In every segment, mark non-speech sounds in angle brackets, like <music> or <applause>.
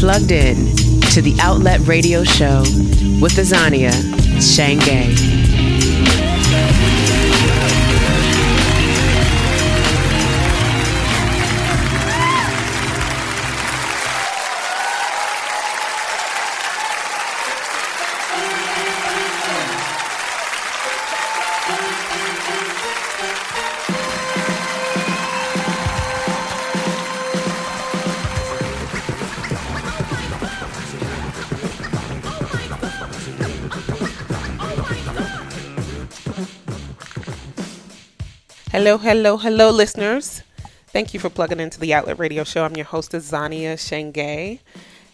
plugged in to the Outlet Radio Show with Azania Shange. Hello, hello, hello, listeners. Thank you for plugging into the Outlet Radio Show. I'm your host, Azania Shange.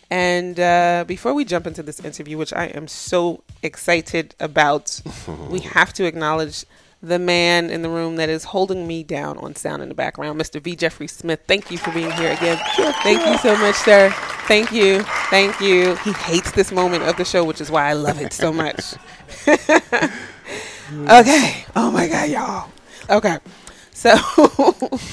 And uh, before we jump into this interview, which I am so excited about, <laughs> we have to acknowledge the man in the room that is holding me down on sound in the background, Mr. V. Jeffrey Smith. Thank you for being here again. Thank you so much, sir. Thank you. Thank you. He hates this moment of the show, which is why I love it so much. <laughs> okay. Oh my God, y'all. Okay. So,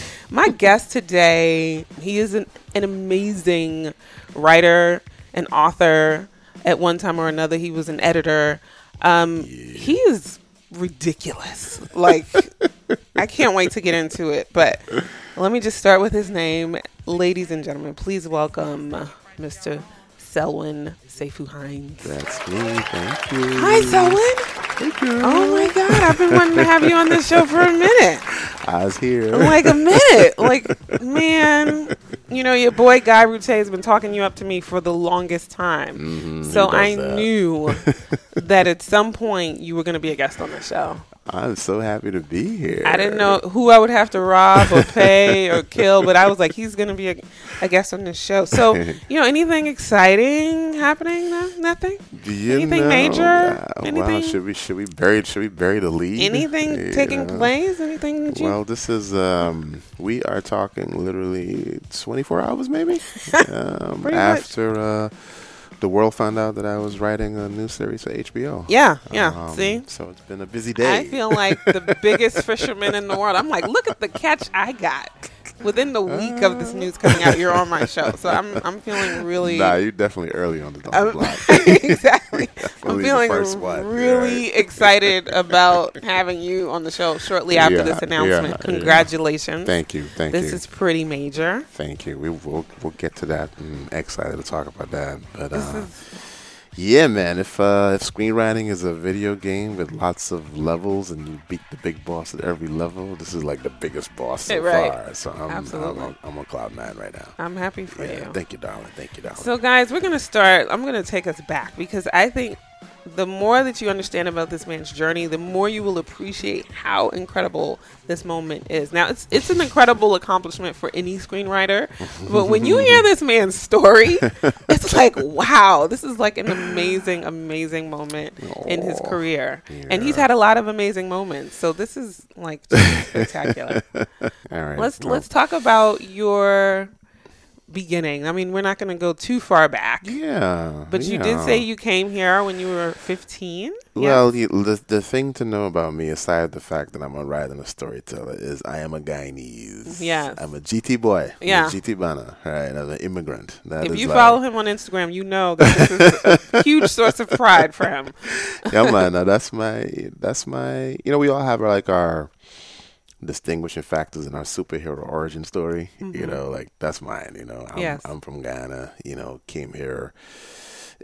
<laughs> my guest today, he is an, an amazing writer and author. At one time or another, he was an editor. Um, He is ridiculous. Like, I can't wait to get into it. But let me just start with his name. Ladies and gentlemen, please welcome Mr. Selwyn Seyfu Hinds. That's me. Thank you. Hi, Selwyn. Oh my God, I've been wanting to have you on this show for a minute. <laughs> I was here. Like a minute. Like, man, you know, your boy Guy Route has been talking you up to me for the longest time. Mhm, so I that. knew <laughs> that at some point you were going to be a guest on the show. I'm so happy to be here. I didn't know who I would have to rob or pay or <laughs> kill, but I was like, he's going to be a, a guest on this show. So, you know, anything exciting happening? No, nothing? You anything know, major? uh, Anything? Wow, should we should we bury should we bury the lead? Anything You <laughs> taking place? Anything Well, this is um, we are talking literally 24 hours maybe <laughs> um, after uh, the world found out that I was writing a new series for HBO. Yeah, yeah. Um, See? so it's been a busy day. I feel like the biggest <laughs> fisherman in the world. I'm like, look at the catch I got. Within the week of this news coming out, you're on my show. So I'm I'm feeling really Nah, you're definitely early on the, on <laughs> <laughs> the block. exactly. I'm feeling one, really right. excited about having you on the show shortly after Yeah, this announcement. yeah, yeah. Congratulations. Thank you, thank this you. This is pretty major. Thank you. We will we'll get to that. I'm excited to talk about that. But This uh, is yeah, man. If uh, if screenwriting is a video game with lots of levels and you beat the big boss at every level, this is like the biggest boss so <laughs> Right. far. So I'm Absolutely. I'm on, I'm on cloud nine right now. I'm happy for Yeah, you. thank you, darling. Thank you, darling. So, guys, we're going to start. I'm going to take us back because I think the more that you understand about this man's journey, the more you will appreciate how incredible this moment is. Now, it's it's an incredible accomplishment for any screenwriter, but when you hear this man's story, <laughs> it's like, wow, this is like an amazing, amazing moment in his career, and he's had a lot of amazing moments. So this is like <laughs> spectacular. All right. Let's well, let's talk about your beginning. I mean, we're not going to go too far back. Yeah. But you did say you came here when you were 15? Well, you, the the thing to know about me, aside the fact that I'm a writer and a storyteller, is I am a Guyanese. Yes. I'm a GT boy. I'm a Yeah. GT banner. Right. I'm an immigrant. That If you like- follow him on Instagram, you know that this is a <laughs> huge source of pride for him. <laughs> yeah, man. Now that's my that's my. You know, we all have like our distinguishing factors in our superhero origin story. You know, like that's mine. You know, I'm, Mm-hmm. Yes. I'm from Guyana. You know, came here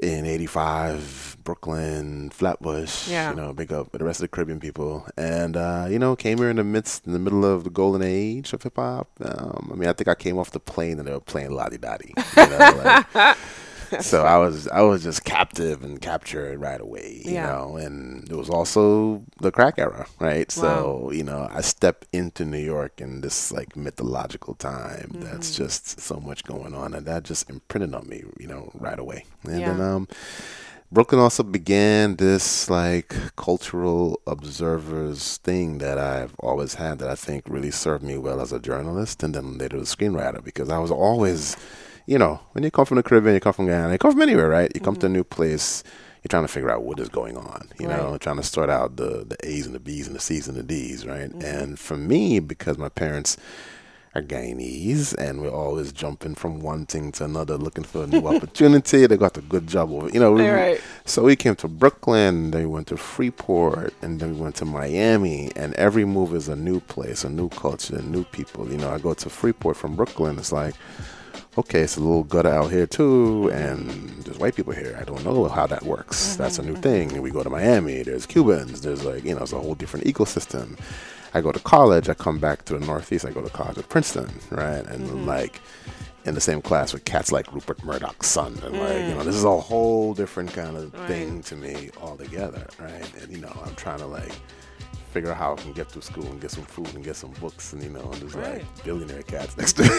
in '85, Brooklyn, Flatbush. Yeah. You know, big up the rest of the Caribbean people, and uh, you know, came here in the midst, in the middle of the golden age of hip hop. Um, I mean, I think I came off the plane and they were playing La Di Da Di. You know, like, <laughs> <laughs> so I was I was just captive and captured right away, you Yeah. know. And it was also the crack era, right? So you know, I step into New York in this like mythological time. That's Mm-hmm. just so much going on, and that just imprinted on me, you know, right away. And Yeah. then um, Brooklyn also began this like cultural observers thing that I've always had that I think really served me well as a journalist and then later as a screenwriter because I was always, you know, when you come from the Caribbean, you come from Guyana, you come from anywhere, right? You come to a mm-hmm. new place, you're trying to figure out what is going on, you know, trying to sort out the, the A's and the B's and the C's and the D's, right? Mm-hmm. And for me, because my parents are Guyanese, and we're always jumping from one thing to another, looking for a new <laughs> opportunity. They got a good job over, you know. We, right. So we came to Brooklyn, then we went to Freeport, and then we went to Miami. And every move is a new place, a new culture, a new people. You know, I go to Freeport from Brooklyn. It's like, okay, it's a little gutter out here too, and there's white people here. I don't know how that works. Mm-hmm. That's a new thing. And we go to Miami. There's Cubans. There's like, you know, it's a whole different ecosystem. I go to college, I come back to the Northeast, I go to college at Princeton, right? And mm-hmm. like in the same class with cats like Rupert Murdoch's son. And mm. like, you know, this is a whole different kind of right. thing to me altogether, right? And you know, I'm trying to like figure out how I can get through school and get some food and get some books and you know, and there's right. like billionaire cats next to me.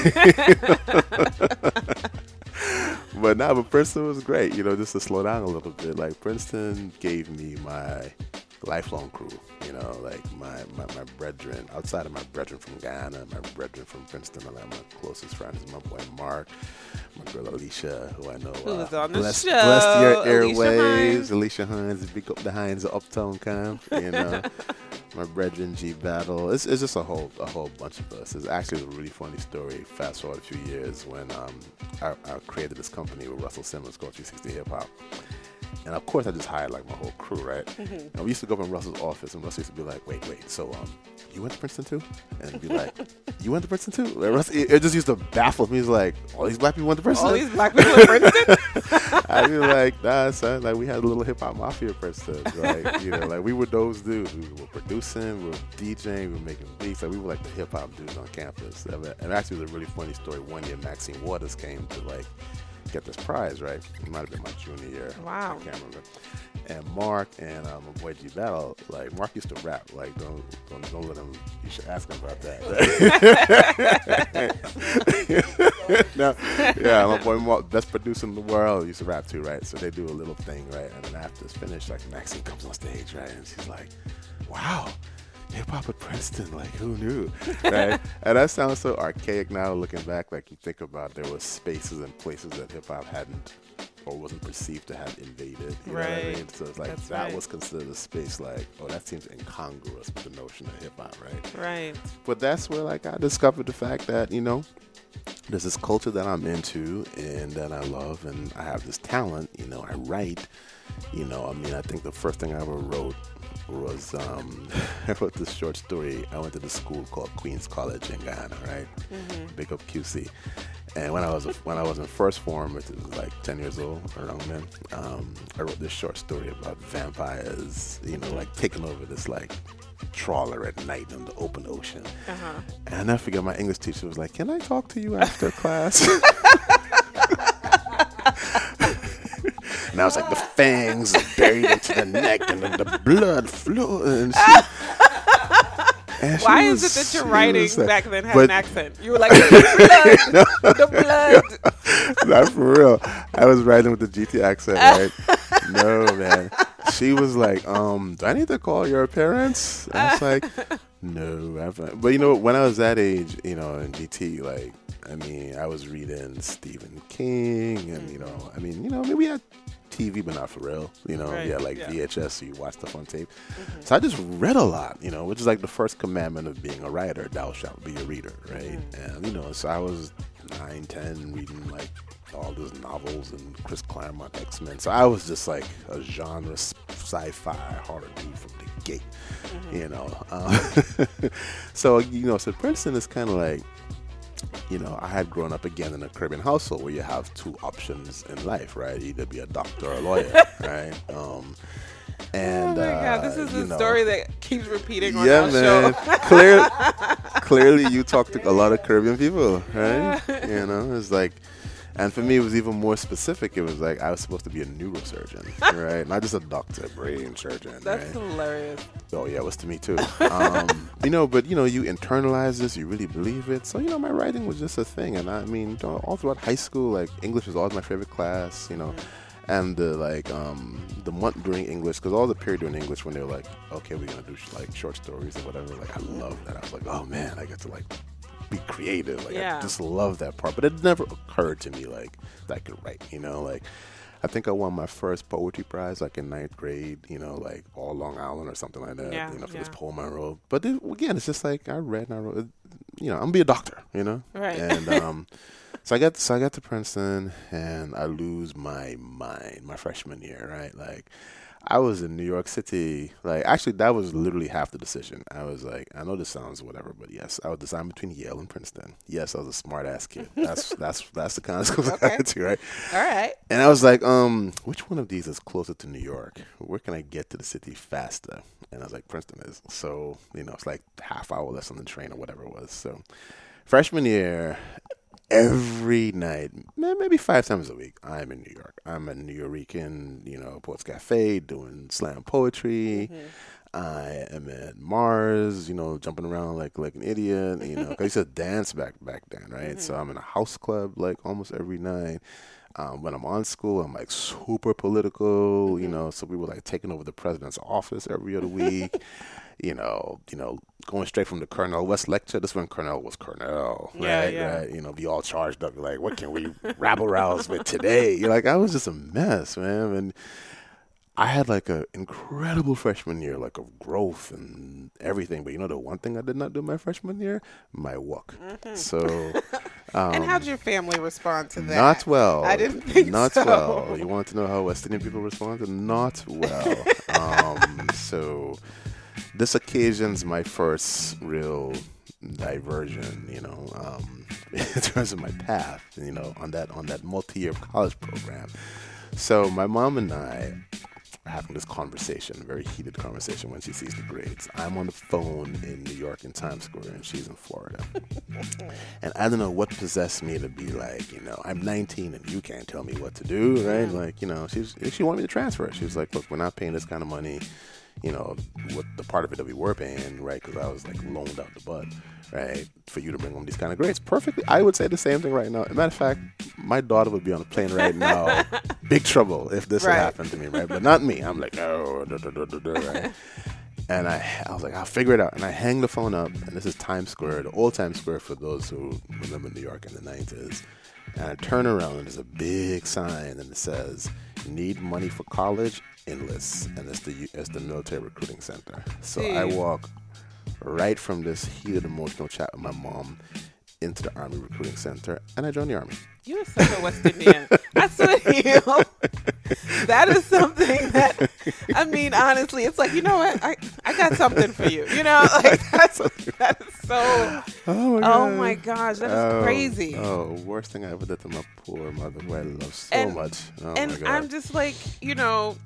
<laughs> but now, nah, but Princeton was great, you know, just to slow down a little bit. Like Princeton gave me my lifelong crew. You know, like my, my, my brethren, outside of my brethren from Guyana, my brethren from Princeton, like my closest friends my boy Mark, my girl Alicia, who I know. Uh, on the bless, show. Bless your airways. Alicia Hinds, big up the Hinds of Uptown Camp. You know, <laughs> my brethren G Battle. It's, it's just a whole a whole bunch of us. It's actually a really funny story. Fast forward a few years when um, I, I created this company with Russell Simmons called 360 Hip Hop. And of course, I just hired like my whole crew, right? Mm-hmm. And we used to go up in Russell's office, and Russell used to be like, "Wait, wait, so um, you went to Princeton too?" And be like, <laughs> "You went to Princeton too?" And Russell, it, it, just used to baffle me. He's like, "All these black people went to Princeton." All these black people went to Princeton. <laughs> I'd be like, "Nah, son. Like we had a little hip hop mafia at Princeton. Like <laughs> you know, like we were those dudes. We were producing, we were DJing, we were making beats. Like we were like the hip hop dudes on campus. And actually, it was a really funny story. One year, Maxine Waters came to like get this prize, right? It might have been my junior year. Wow. I can't remember. And Mark and um, my boy G Battle, like Mark used to rap. Like don't don't, don't let him. You should ask him about that. <laughs> now, yeah, my boy Mark, best producer in the world, used to rap too, right? So they do a little thing, right? And then after it's finished, like Maxine comes on stage, right? And she's like, "Wow." Hip hop at Princeton, like who knew, <laughs> right? and that sounds so archaic now, looking back. Like you think about, there was spaces and places that hip hop hadn't or wasn't perceived to have invaded. You right. Know what I mean? So it's like That's that right. was considered a space like, oh, that seems incongruous with the notion of hip hop, right? Right. But that's where like I discovered the fact that you know there's this culture that I'm into and that I love, and I have this talent. You know, I write. You know, I mean, I think the first thing I ever wrote was um, <laughs> I wrote this short story. I went to the school called Queens College in Guyana, right? Mm-hmm. Big up QC. And when I was when I was in first form, which was like ten years old, around then, um, I wrote this short story about vampires, you know, like taking over this like trawler at night in the open ocean. Uh-huh. And I forget my English teacher was like, "Can I talk to you after class?" <laughs> <laughs> and I was like, the fangs buried into the neck, and then the blood flowing. Why is it that your writing like, back then had but, an accent? You were like, the <laughs> blood, the blood. Not for real. I was writing with the GT accent, right? no, man. She was like, um, do I need to call your parents? I was like, no. But you know, when I was that age, you know, in GT, like, I mean, I was reading Stephen King, and you know, I mean, you know, I mean, we had TV, but not for real. You know, right. yeah, like yeah. VHS, so you watch stuff on tape. Mm-hmm. So I just read a lot, you know, which is like the first commandment of being a writer: "Thou shalt be a reader." Right? Mm-hmm. And you know, so I was nine, ten, reading like all those novels and Chris Claremont X Men. So I was just like a genre sci-fi horror dude from the gate, mm-hmm. you know. Um, <laughs> so you know, so Princeton is kind of like you know, I had grown up again in a Caribbean household where you have two options in life, right? Either be a doctor or a lawyer, <laughs> right? Um, and oh my god, this is a story that keeps repeating on yeah, our man. show. clearly, <laughs> clearly, you talk to a lot of Caribbean people, right? <laughs> you know, it's like and for me, it was even more specific. It was like I was supposed to be a neurosurgeon, <laughs> right? Not just a doctor, brain surgeon. That's right? hilarious. Oh yeah, it was to me too. Um, <laughs> you know, but you know, you internalize this, you really believe it. So you know, my writing was just a thing, and I mean, all throughout high school, like English was always my favorite class. You know. And the like um, the month during English, because all the period during English when they were like, okay, we're gonna do sh- like short stories or whatever. Like I love that. I was like, oh man, I get to like be creative. Like yeah. I just love that part. But it never occurred to me like that I could write. You know, like I think I won my first poetry prize like in ninth grade. You know, like all Long Island or something like that. Yeah, you know, for yeah. this poem I wrote. But it, again, it's just like I read and I wrote. You know, I'm gonna be a doctor, you know. Right. And <laughs> um, so I got so I got to Princeton, and I lose my mind my freshman year, right? Like. I was in New York City. Like, actually, that was literally half the decision. I was like, I know this sounds whatever, but yes, I was deciding between Yale and Princeton. Yes, I was a smart ass kid. <laughs> That's that's that's the kind of schools Okay. I got to, right? All right. And I was like, um, which one of these is closer to New York? Where can I get to the city faster? And I was like, Princeton is. So, you know, it's like half hour less on the train or whatever it was. So, freshman year, every night, maybe five times a week, I'm in New York. I'm a Nuyorican, you know, Poets Cafe doing slam poetry. Mm-hmm. I am at Mars, you know, jumping around like like an idiot, you know. I used to <laughs> dance back back then, right? So mm-hmm. I'm in a house club like almost every night. Um, when I'm on school, I'm like super political, you mm-hmm. know. So we were like taking over the president's office every other week, <laughs> you know. You know, going straight from the Cornel West lecture. This when Cornel was Cornel, Yeah, right? yeah. Right. You know, be all charged up, like, what can we rabble rouse with today? You're like, I was just a mess, man, and. I had like an incredible freshman year, like of growth and everything. But you know, the one thing I did not do my freshman year, my work. So <laughs> and how'd your family respond to that? Um, not well. I didn't think not so. well. You want to know how West Indian people responded? Not well. <laughs> um, so this occasion's my first real diversion. You know, um, <laughs> in terms of my path. You know, on that on that multi-year college program. So my mom and I are having this conversation, a very heated conversation when she sees the grades. I'm on the phone in New York in Times Square and she's in Florida. <laughs> and I don't know what possessed me to be like, you know, I'm 19 and you can't tell me what to do, right? Like, you know, she's she wanted me to transfer. She was like, look, we're not paying this kind of money. You know, what the part of it that we were paying, right? Because I was like loaned out the butt, right? For you to bring home these kind of grades. Perfectly. I would say the same thing right now. As a matter of fact, my daughter would be on a plane right now. <laughs> Big trouble if this Right. had happened to me, right? But not me. I'm like, oh, right? <laughs> And I, I was like, I'll figure it out. And I hang the phone up, and this is Times Square, the old Times Square for those who remember New York in the 90s. And I turn around, and there's a big sign, and it says, Need money for college? Enlist. And it's the, it's the military recruiting center. So I walk right from this heated emotional chat with my mom into the Army Recruiting Center, and I joined the Army. You're such a West Indian. I swear to you. <laughs> That is something that I mean, honestly, it's like, you know what? I, I got something for you. You know, like <laughs> that's <laughs> that is so Oh my, Oh my gosh, that is oh, crazy. Oh, worst thing I ever did to my poor mother, who I love so And- much. Oh and. I'm just like, you know,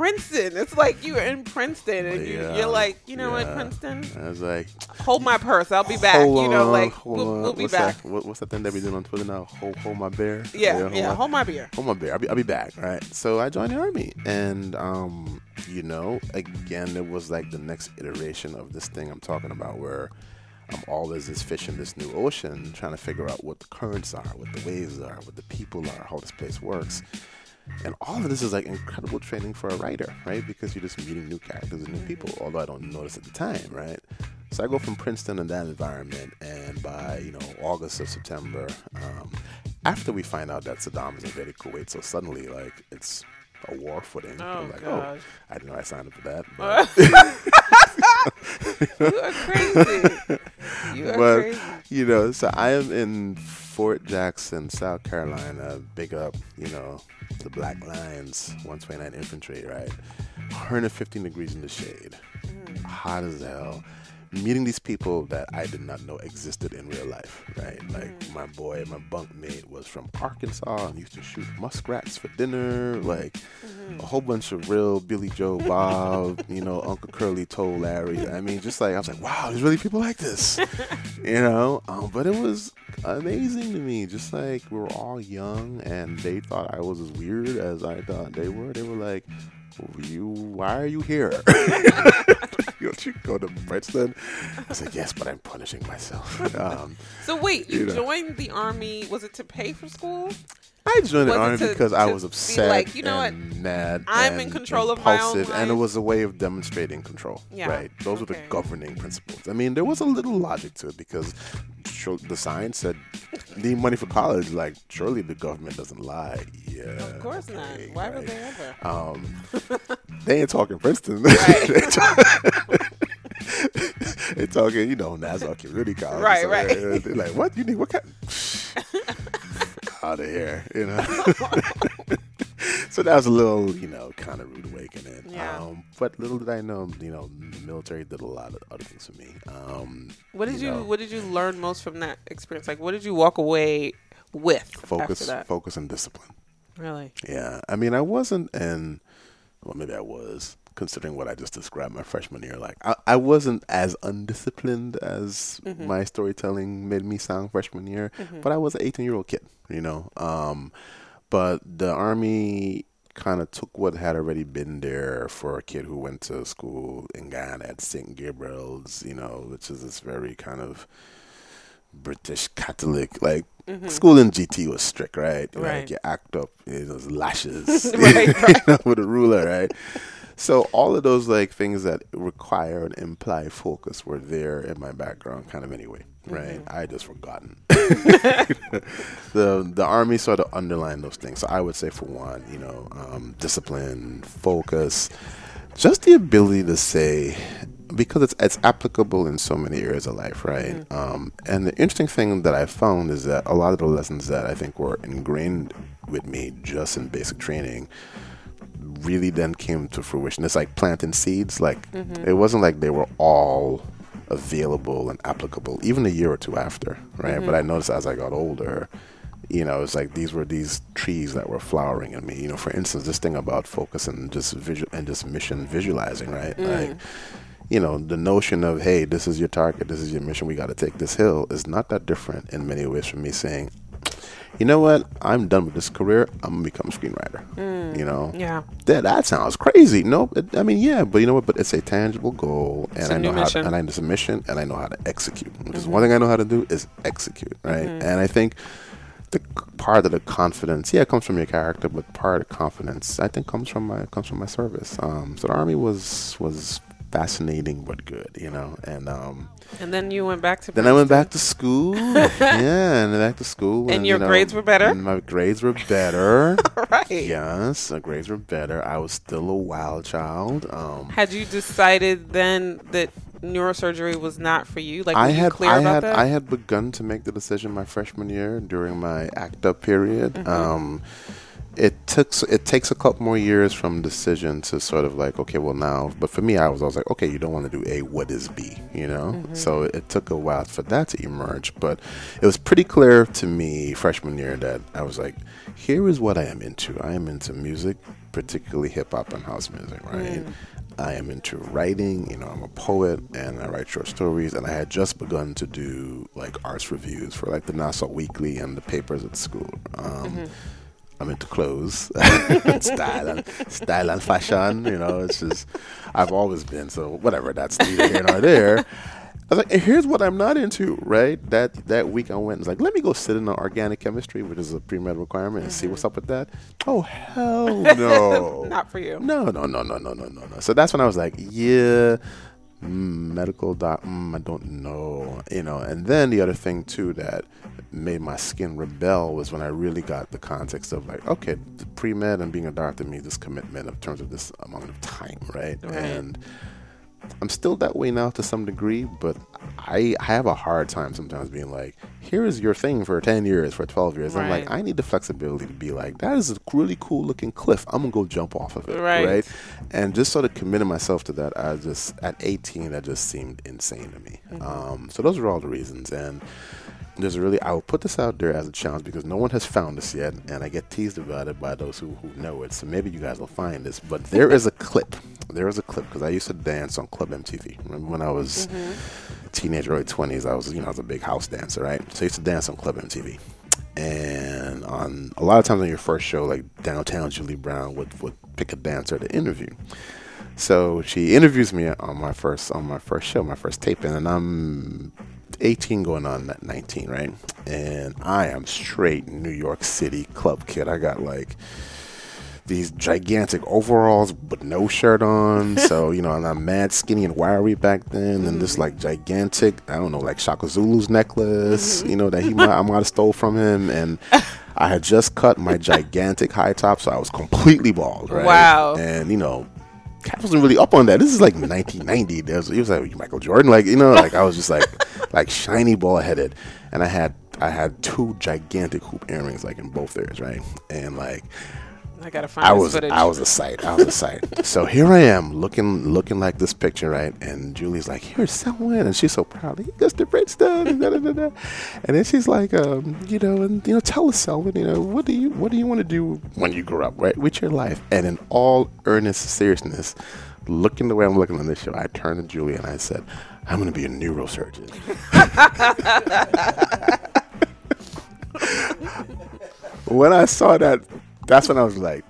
Princeton. It's like you're in Princeton and you, Yeah, you're like, you know yeah. what, Princeton? I was like, Hold my purse. I'll be back. hold you know, like hold we'll, we'll be what's back. That, what, what's that thing that we doing on Twitter now? Hold, hold my bear. Yeah, hold yeah. my- Hold my beer. Hold my beer. I'll be, I'll be back, right? So I joined the army, and um, you know, again, it was like the next iteration of this thing I'm talking about, where I'm always this fish in this new ocean, trying to figure out what the currents are, what the waves are, what the people are, how this place works. And all of this is like incredible training for a writer, right? Because you're just meeting new characters and new people, although I don't notice at the time, right? So I go from Princeton in that environment, and by you know August or September, um, after we find out that Saddam has invaded Kuwait, so suddenly like it's a war footing. Oh, I'm like, gosh. oh, I didn't know I signed up for that. But, <laughs> You are crazy. You are but crazy. you know, so I am in Fort Jackson, South Carolina. Big up, you know, the Black Lions, 129 Infantry, right? 115 degrees in the shade, mm. hot as hell. Meeting these people that I did not know existed in real life, right? Like my boy, my bunkmate was from Arkansas and used to shoot muskrats for dinner. Like a whole bunch of real Billy Joe Bob, <laughs> you know, Uncle Curly Toe Larry. I mean, just like I was like, wow, there's really people like this, <laughs> you know. Um, but it was amazing to me. Just like we were all young, and they thought I was as weird as I thought they were. They were like, "You, why are you here?" <laughs> <laughs> Don't you go to Princeton? I said, yes, but I'm punishing myself. <laughs> Um, So wait, you you know. joined the army? Was it to pay for school? I joined the army because I was upset like, you know what? mad. I'm in control of my own impulsive, and it was a way of demonstrating control. Yeah, Right. Those were the governing principles. I mean, there was a little logic to it because the sign said need money for college. Like, surely the government doesn't lie. Yeah. Of course not. okay, Why would they ever? Um, <laughs> they ain't talking Princeton. Right. <laughs> They talk- <laughs> they talking, you know, Nassau Community College. Right, So right. They're, they're like, what you need? What kind? Out of here, you know. <laughs> so that was a little, you know, kind of rude awakening. Yeah. Um, but little did I know, you know, the military did a lot of other things for me. Um, What did you, know, What did you learn most from that experience? Like, what did you walk away with focus, after that? focus, and discipline. really? Yeah, I mean, I wasn't in. Well, maybe I was, considering what I just described my freshman year. Like, I, I wasn't as undisciplined as Mm-hmm. my storytelling made me sound freshman year, but I was an 18 year old kid, you know. Um, but the army kind of took what had already been there for a kid who went to school in Guyana at St. Gabriel's, you know, which is this very kind of British Catholic, like school in GT was strict, right? Mm-hmm. Right. Like you act up, it was lashes, <laughs> Right, <laughs> you know, with a ruler, right? So all of those like things that require and imply focus were there in my background, kind of anyway, right? I had just forgotten. <laughs> the the army sort of underlined those things. So I would say, for one, you know, um, discipline, focus, just the ability to say because it's it's applicable in so many areas of life, right? Um, and the interesting thing that I found is that a lot of the lessons that I think were ingrained with me just in basic training really then came to fruition. It's like planting seeds. Like mm-hmm. it wasn't like they were all available and applicable, even a year or two after, right? Mm-hmm. But I noticed as I got older, you know, it's like these were these trees that were flowering in me. You know, for instance, this thing about focus and just visual and just mission visualizing, right? Mm. Like, you know, the notion of hey, this is your target, this is your mission, we got to take this hill is not that different in many ways from me saying, you know what, I'm done with this career. I'm gonna become a screenwriter. Mm, you know, Yeah. that that sounds crazy. No, it, I mean, yeah, but you know what? But it's a tangible goal, and It's a I know how, mission. and I it's a mission, and I know how to execute. Which is mm-hmm. one thing I know how to do is execute, right? Mm-hmm. And I think the part of the confidence, yeah, it comes from your character, but part of the confidence, I think, comes from my comes from my service. Um, so the army was was fascinating but good, you know, and um, And then you went back to. then I went back to school, <laughs> yeah, and back to school, And you your know, grades were better? and My grades were better. <laughs> right. Yes, my grades were better. I was still a wild child. Um, Had you decided then that neurosurgery was not for you? Like, I you had clear I about had that? I had begun to make the decision my freshman year during my act up period. Mm-hmm. Um, it took it takes a couple more years from decision to sort of like okay well now but for me I was I was like okay you don't want to do A what is B you know Mm-hmm. so it took a while for that to emerge but it was pretty clear to me freshman year that I was like here is what I am into I am into music particularly hip hop and house music right Mm. I am into writing. You know, I'm a poet and I write short stories. And I had just begun to do like arts reviews for like the Nassau Weekly and the papers at school. Um, I'm into clothes, <laughs> style, and style and fashion. You know, it's just I've always been. So whatever, that's neither here nor there. I was like, here's what I'm not into, right? That that week I went and was like, let me go sit in the organic chemistry, which is a pre med requirement, and see mm-hmm. what's up with that. Oh hell no! <laughs> Not for you. No, no, no, no, no, no, no, no. So that's when I was like, yeah, mm, medical doc. Mm, I don't know, you know. And then the other thing too that made my skin rebel was when I really got the context of like, okay, pre med and being a doctor means this commitment in terms of this amount of time, right? Right. And I'm still that way now to some degree, but I I have a hard time sometimes being like, here is your thing for 10 years, for 12 years. I'm like, I need the flexibility to be like, that is a really cool looking cliff. I'm going to go jump off of it. Right. Right. And just sort of committing myself to that, I just, at 18, that just seemed insane to me. Mm-hmm. Um, so those are all the reasons. And there's a really, I will put this out there as a challenge because no one has found this yet. And I get teased about it by those who, who know it. So maybe you guys will find this. But there is a clip. There is a clip because I used to dance on Club MTV. Remember when I was mm-hmm. teenage, early 20s, I was, you know, I was a big house dancer, right? So I used to dance on Club MTV. And on a lot of times on your first show, like downtown, Julie Brown would, would pick a dancer to interview. So she interviews me on my first on my first show, my first taping, and I'm 18 going on 19, right? And I am straight New York City club kid. I got like these gigantic overalls but no shirt on. <laughs> So, you know, and I'm mad skinny and wiry back then. And this mm-hmm. like gigantic, I don't know, like Shaka Zulu's necklace, mm-hmm. you know, that he might, I might have stole from him. And I had just cut my <laughs> gigantic high top, so I was completely bald, right? Wow. And, you know, I wasn't really up on that. This is like 1990. There was, he was like Michael Jordan, like you know, like I was just like like shiny ball headed, and I had I had two gigantic hoop earrings like in both ears, right? And like I gotta find I was footage. I was a sight. I was a sight. <laughs> so here I am looking looking like this picture, right? And Julie's like, "Here's someone," and she's so proud. Like, That's the great stuff. And, da, da, da, da. and then she's like, um, you know, and you know, tell us, Selwyn, you know, what do you what do you want to do when you grow up, right, with your life? And in all earnest seriousness, looking the way I'm looking on this show, I turned to Julie and I said, "I'm going to be a neurosurgeon." <laughs> when I saw that, that's when I was like,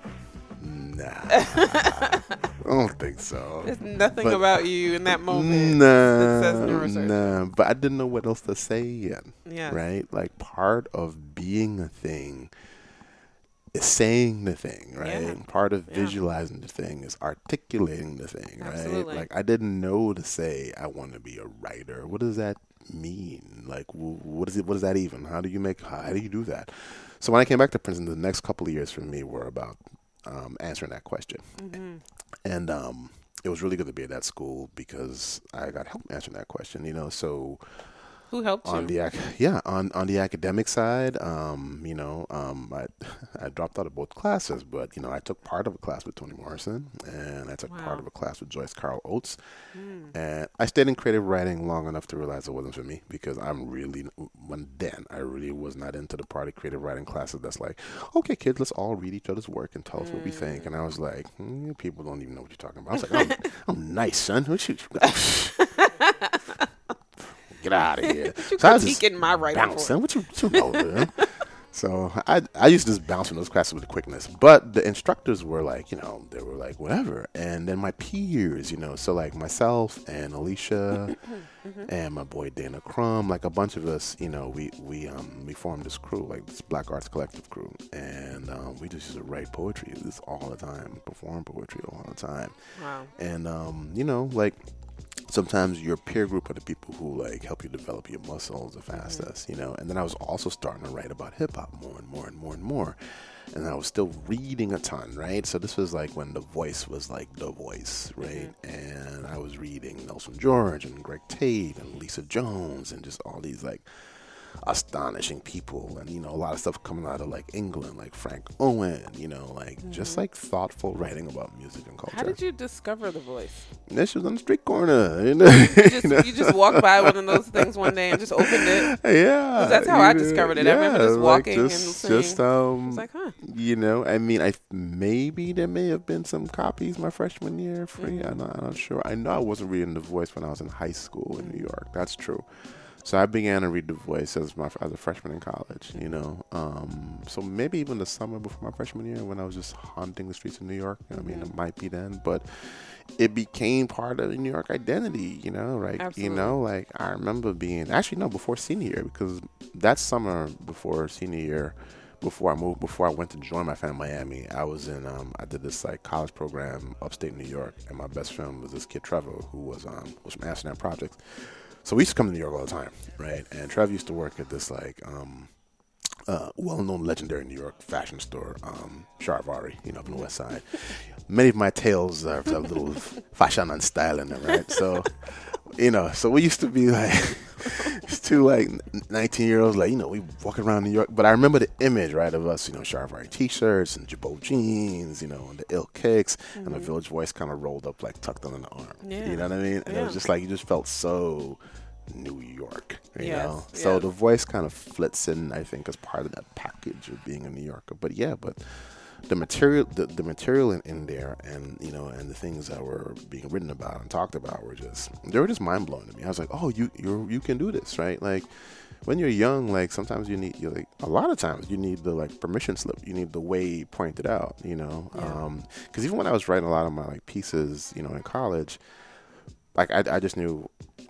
nah, <laughs> I don't think so. There's nothing But- about you in that moment Nah, that says neurosurgeon. nah, but I didn't know what else to say yet. Yeah. Right? Like part of being a thing is saying the thing, right? Yeah. Part of Yeah. visualizing the thing is articulating the thing, Absolutely. right? Like I didn't know to say I want to be a writer. What does that mean? Like what is it? What is that even? How do you make? How do you do that? So when I came back to Princeton, the next couple of years for me were about um, answering that question, Mm-hmm. and um, it was really good to be at that school because I got help answering that question. You know, so Who helped on you? the ac- <laughs> yeah on on the academic side um you know um i <laughs> i dropped out of both classes but you know i took part of a class with toni morrison and i took part of a class with joyce carol oates. Mm. and i stayed in creative writing long enough to realize it wasn't for me because i'm really when then i really was not into the part of creative writing classes that's like okay kids let's all read each other's work and tell us what we think. And i was like hmm, people don't even know what you're talking about. I was like <laughs> i'm, I'm nice son. What you <laughs> get out of here <laughs> you So I was just my for? bouncing. What you, what you <laughs> know. So I I used to just bounce from those classes with quickness, but the instructors were like, you know, they were like whatever, and then my peers, you know, so like myself and Alicia <coughs> and my boy Dana Crum, like a bunch of us, you know, we we um we formed this crew, like this Black Arts Collective crew, and um, we just used to write poetry this all the time, perform poetry all the time, Wow. and um, you know, like sometimes your peer group are the people who like help you develop your muscles the mm-hmm. fastest, you know. And then I was also starting to write about hip hop more and more and more and more. And I was still reading a ton, right? So this was like when the voice was like the voice, right? Mm-hmm. And I was reading Nelson George and Greg Tate and Lisa Jones and just all these like astonishing people and you know a lot of stuff coming out of like England like Frank Owen you know like just like thoughtful writing about music and culture How did you discover the voice? shit was on the street corner. <laughs> You know? You just, you just <laughs> walked by one of those things one day and just opened it. yeah. that's how I know, discovered it. I remember just like, walking and just, seeing- Just, um, like, huh? you know, I mean, I maybe there may have been some copies my freshman year free. Mm-hmm. I'm, not, I'm not sure. I know I wasn't reading The Voice when I was in high school in New York. That's true. So I began to read The Voice as my as a freshman in college. You know, um, so maybe even the summer before my freshman year when I was just haunting the streets of New York. I mean, it might be then, but it became part of the New York identity. You know, like you know, like I remember being actually no before senior year because that summer before senior year before I moved, before I went to join my family in Miami, I was in, um, I did this like college program upstate New York, and my best friend was this kid Trevor, who was um, was from Amsterdam Projects. So we used to come to New York all the time, right? And Trevor used to work at this like um, uh, well-known, legendary New York fashion store, um, Charivari, you know, up on the West Side. Many of my tales have a little <laughs> fashion and style in them, right? So, you know, so we used to be like two like 19 year olds, like you know, we walking around New York. But I remember the image, right, of us, you know, Charivari t-shirts and Girbaud jeans, you know, and the ill kicks, and the mm-hmm. Village Voice kind of rolled up like tucked under the arm. Yeah. You know what I mean? And it was just like you just felt so New York, you Yes, know. So the voice kind of flits in, I think, as part of that package of being a New Yorker. But yeah, but the material, the, the material in, in there, and you know, and the things that were being written about and talked about were just they were just mind blowing to me. I was like, oh, you you you can do this, right? Like when you're young, like sometimes you need, you like a lot of times you need the like permission slip. You need the way pointed out, you know. Yeah. Um, because even when I was writing a lot of my like pieces, you know, in college, like I, I just knew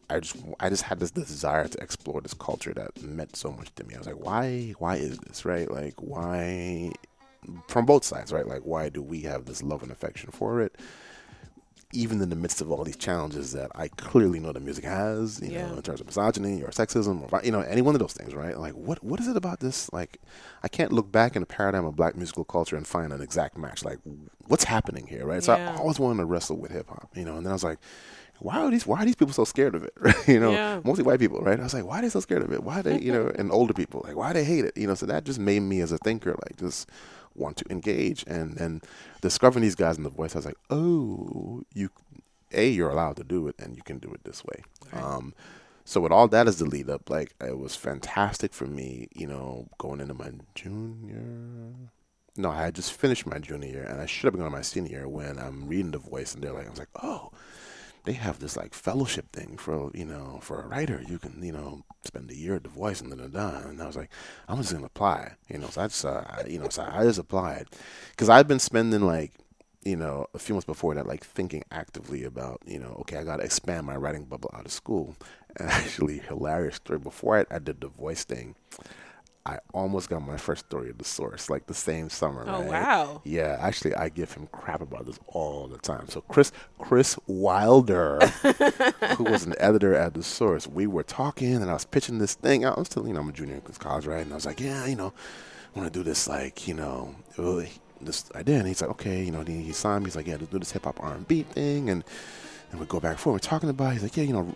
I just I just had this desire to explore this culture that meant so much to me. I was like, why why is this right? Like why from both sides, right? Like why do we have this love and affection for it? even in the midst of all these challenges that I clearly know the music has, you Yeah. know, in terms of misogyny or sexism or you know any one of those things, right? Like what what is it about this? Like I can't look back in the paradigm of black musical culture and find an exact match. Like what's happening here, right? So Yeah. I always wanted to wrestle with hip hop, you know, and then I was like. Why are these? Why are these people so scared of it? <laughs> you know, Yeah. mostly white people, right? I was like, why are they so scared of it? Why they, you know, <laughs> and older people, like, why they hate it? You know, so that just made me as a thinker, like, just want to engage and and discovering these guys in the voice. I was like, oh, you, a, you're allowed to do it, and you can do it this way. Um, so with all that as the lead up, like, it was fantastic for me, you know, going into my junior. No, I had just finished my junior year, and I should have been on my senior year when I'm reading the voice, and they're like, I was like, oh they have this like fellowship thing for you know for a writer. You can you know spend a year at the voice and then done and i was like i'm just gonna apply you know so i just uh, you know so i just applied. Because i've been spending like you know a few months before that like thinking actively about you know okay i gotta expand my writing bubble out of school. And <laughs> actually hilarious story. Before i, I did the voice thing I almost got my first story at the source, like the same summer. Oh, right? wow. Yeah, actually, I give him crap about this all the time. So Chris Chris Wilder, <laughs> who was an editor at the source, we were talking, and I was pitching this thing. I was still, you know, I'm a junior in college, right? And I was like, yeah, you know, I want to do this, like, you know, this idea. And he's like, okay, you know, he, he signed me. He's like, yeah, let's do this hip hop R and B thing, and and we go back and forth. We're talking about. it. He's like, yeah, you know,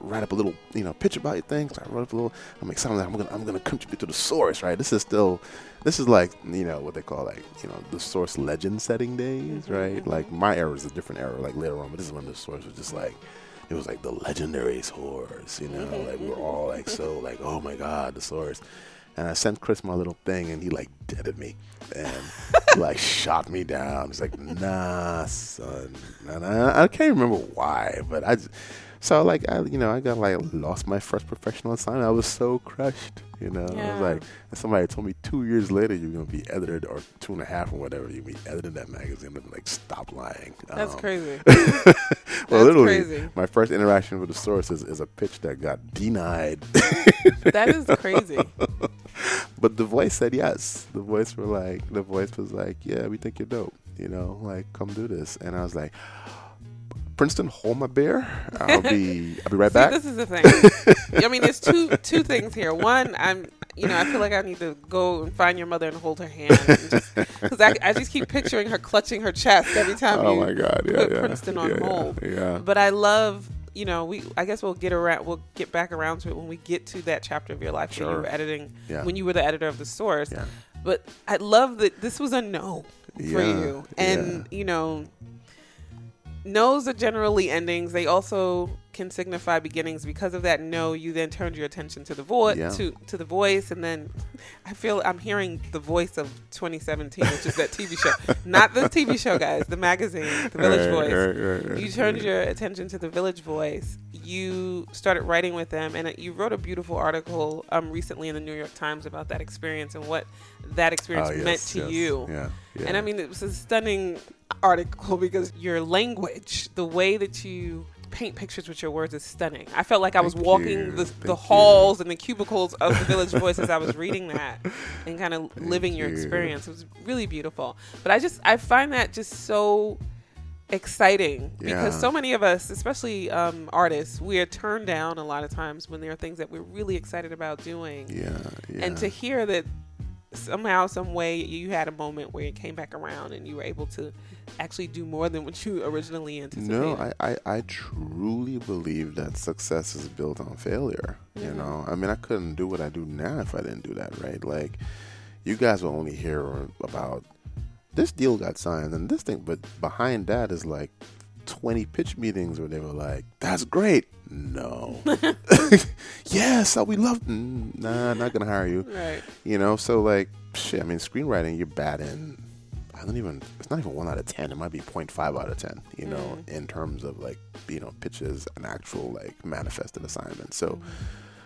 write up a little, you know, pitch about your thing. So I wrote up a little. I'm excited. I'm gonna, I'm gonna contribute to the source, right? This is still, this is like, you know, what they call like, you know, the source legend setting days, right? Mm-hmm. Like my era is a different era, like later on, but this is when the source was just like. It was like the legendary source, you know. Like we were mm-hmm. all like so, like, oh my god, the source. And I sent Chris my little thing, and he like deaded me and <laughs> like shot me down. He's like, "Nah, son." And I, I can't remember why, but I. Just, so like I, you know, I got like lost my first professional assignment. I was so crushed, you know. I was like, somebody told me two years later you're gonna be edited, or two and a half or whatever, you're gonna be edited that magazine. I'm like, stop lying. That's Um, crazy. <laughs> well, That's literally, crazy. my first interaction with the source is, is a pitch that got denied. that is crazy. <laughs> But the voice said yes. The voice were like, the voice was like, yeah, we think you're dope. You know, like come do this. And I was like, Princeton, hold my beer. I'll be, I'll be right <laughs> See, back. this is the thing. <laughs> I mean, there's two two things here. One, I'm, you know, I feel like I need to go and find your mother and hold her hand, because I, I just keep picturing her clutching her chest every time oh you my God, yeah, put yeah, Princeton on yeah, yeah, hold. Yeah, But I love, you know, we. I guess we'll get around. We'll get back around to it when we get to that chapter of your life when you were editing, Yeah. when you were the editor of the source. yeah, But I love that this was a no for Yeah, you, and you know, no's are generally endings. They also can signify beginnings. Because of that no, you then turned your attention to the voice, Yeah. to to the voice, and then I feel I'm hearing the voice of 2017, which is that TV show, <laughs> not the TV show, guys, the magazine, the Village Right, Voice. right, right, You turned your attention to the Village Voice. You started writing with them, and you wrote a beautiful article um, recently in the New York Times about that experience and what that experience Oh, yes, meant to yes. you. Yeah, yeah. And I mean, it was a stunning article because your language, the way that you paint pictures with your words is stunning. I felt like I was Thank walking you. the, the halls and the cubicles of the Village <laughs> Voice as I was reading that and kind of living your you. experience. It was really beautiful. But I just, I find that just so exciting because Yeah. so many of us, especially um, artists, we are turned down a lot of times when there are things that we're really excited about doing. yeah, yeah. And to hear that somehow, some way, you had a moment where it came back around and you were able to actually do more than what you originally anticipated. No, I, I, I truly believe that success is built on failure. You Mhm. know, I mean, I couldn't do what I do now if I didn't do that, right? Like, you guys will only hear about this deal got signed and this thing, but behind that is like 20 pitch meetings where they were like, that's great. No. <laughs> <laughs> yes, uh, we love, mm, nah, not going to hire you. right. You know, so like, shit, I mean, screenwriting, you're bad in, I don't even, it's not even one out of 10. It might be 0.5 out of 10, you know, in terms of like, you know, pitches and actual like manifested assignments. So,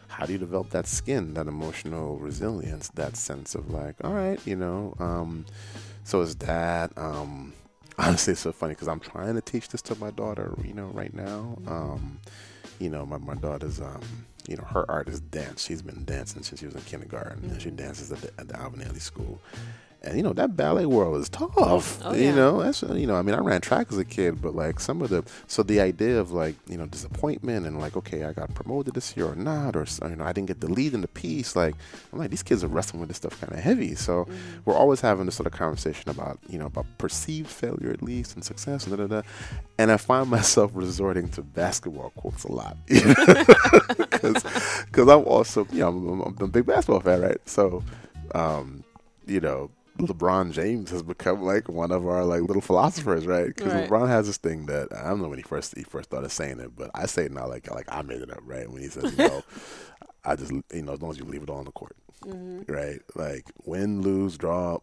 how do you develop that skin, that emotional resilience, that sense of like, all right, you know, um, so is that, um, <laughs> honestly, it's so funny because I'm trying to teach this to my daughter, you know, right now. Um, you know, my, my daughter's, um, you know, her art is dance. She's been dancing since she was in kindergarten, and she dances at the, at the School. And you know that ballet world is tough. Oh, you yeah. know, that's you know. I mean, I ran track as a kid, but like some of the so the idea of like you know disappointment and like okay, I got promoted this year or not, or you know I didn't get the lead in the piece. Like I'm like these kids are wrestling with this stuff kind of heavy. So Mm-hmm. we're always having this sort of conversation about you know about perceived failure at least and success and da da da. And I find <laughs> myself resorting to basketball quotes a lot because <laughs> I'm also you know I'm, I'm a big basketball fan, right? So. Um, you know, LeBron James has become like one of our like little philosophers, right? Because Right. LeBron has this thing that I don't know when he first he first started saying it, but I say it now like like I made it up, right? When he says, you know, <laughs> I just you know as long as you leave it all on the court, mm-hmm. right? Like win, lose, draw.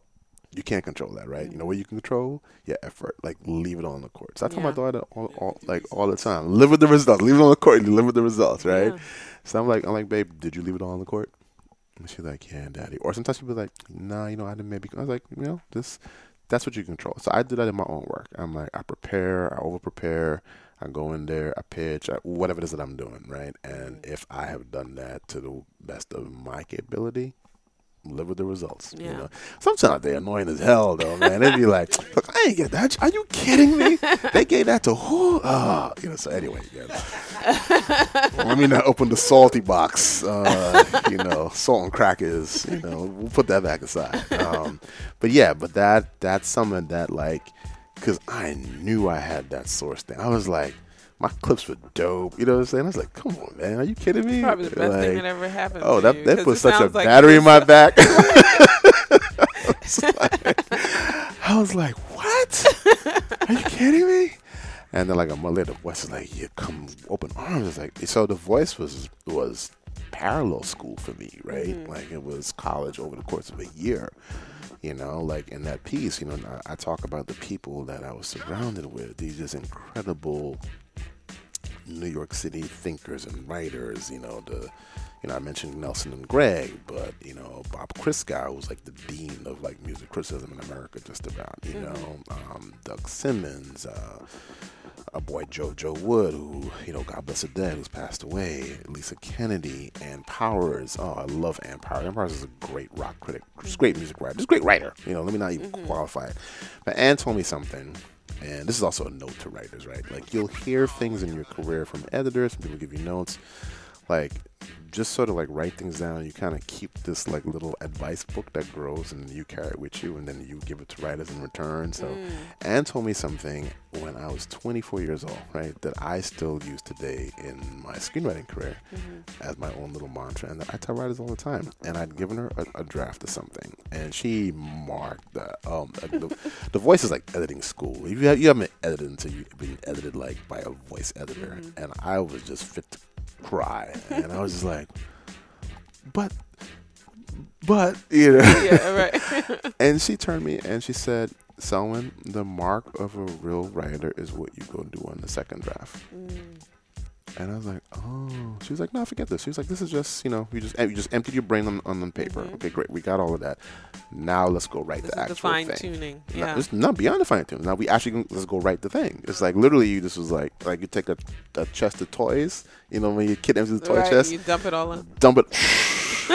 You can't control that, right? You know what you can control? Your effort. Like leave it all on the court. So I tell my Yeah. daughter all, all like all the time, live with the results. Leave it on the court. and Live with the results, right? Yeah. So I'm like, I'm like, babe, did you leave it all on the court? And she's like, yeah, daddy. Or sometimes she'll be like, nah, you know, I didn't maybe. I was like, you know, this, that's what you control. So I do that in my own work. I'm like, I prepare, I over prepare, I go in there, I pitch, I, whatever it is that I'm doing, right? And mm-hmm. if I have done that to the best of my capability, live with the results. You Yeah. know, sometimes they're annoying as hell, though, man. They'd be like, <laughs> "Look, I ain't get that. Are you kidding me? They gave that to who? Oh, you know." So anyway, yeah. <laughs> Let me not open the salty box. Uh, you know, salt and crackers. You know, we'll put that back aside. Um, but yeah, but that that's something that like, because I knew I had that source thing. I was like. My clips were dope. You know what I'm saying? I was like, "Come on, man, are you kidding me?" Probably the best Like, thing that ever happened. Oh, that you, that put such a like battery in my back. <laughs> <laughs> I was like, "What? Are you kidding me?" And then like a month later, the voice is like, "You come open arms." It's like so. The voice was was parallel school for me, right? Mm-hmm. Like it was college over the course of a year. You know, like in that piece, you know, I, I talk about the people that I was surrounded with. These just incredible New York City thinkers and writers. You know, the you know I mentioned Nelson and Greg, but you know Bob Christgau was like the dean of like music criticism in America, just about. You know, um, Doug Simmons. Uh, a boy Joe Joe Wood, who you know, God bless the dead, who's passed away. Lisa Kennedy, Ann Powers. Oh, I love Ann Powers. Ann Powers is a great rock critic, just great music writer, just great writer. You know, let me not even qualify it. But Ann told me something, and this is also a note to writers, right? Like you'll hear things in your career from editors, people give you notes, like just sort of like write things down. You kind of keep this like little advice book that grows, and you carry it with you, and then you give it to writers in return. So, mm. Ann told me something when I was 24 years old, right, that I still use today in my screenwriting career mm-hmm. as my own little mantra, and I tell writers all the time. And I'd given her a, a draft of something, and she marked that. Um, the, <laughs> the voice is like editing school. You have, you haven't edited until you've been edited like by a voice editor, mm-hmm. and I was just fit to cry, and I was just like, but, but you know. Yeah, right. <laughs> And she turned me and she said, Selwyn, the mark of a real writer is what you go do on the second draft. Mm. And I was like, oh. She was like, no, forget this. She was like, this is just, you know, you just eh, you just emptied your brain on, on the paper. Mm-hmm. Okay, great. We got all of that. Now let's go write This the is the fine thing. tuning. No, Yeah. it's not beyond the fine tuning. Now we actually can, let's go write the thing. It's like literally you just was like like you take a, a chest of toys, you know, when your kid empties the toy right. chest, You dump it all in. dump it. <laughs>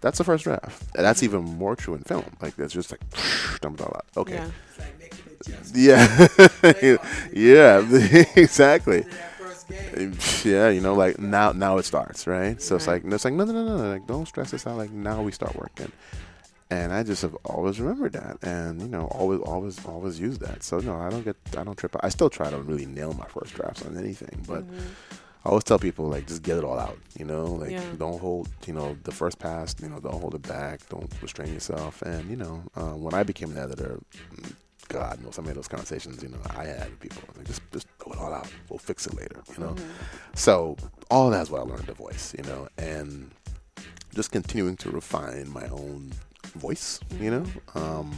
That's the first draft. And that's even more true in film. Like it's just like <laughs> dump it all out. Okay. Yeah. It's like making adjustments. Yeah. <laughs> yeah. exactly. That first game. Yeah, you know, like now now it starts, right? So it's like it's like no no no no like don't stress this out, like now we start working. And I just have always remembered that and you know, always always always use that. So no, I don't get I don't trip I still try to really nail my first drafts on anything, but I always tell people like just get it all out, you know, like Yeah. don't hold, you know, the first pass, you know, don't hold it back, don't restrain yourself. And you know, uh, when I became an editor, God knows how many of those conversations, you know, I had with people. Like just just throw it all out. We'll fix it later, you know. So all that's what I learned the voice, you know, and just continuing to refine my own voice, you know. Um,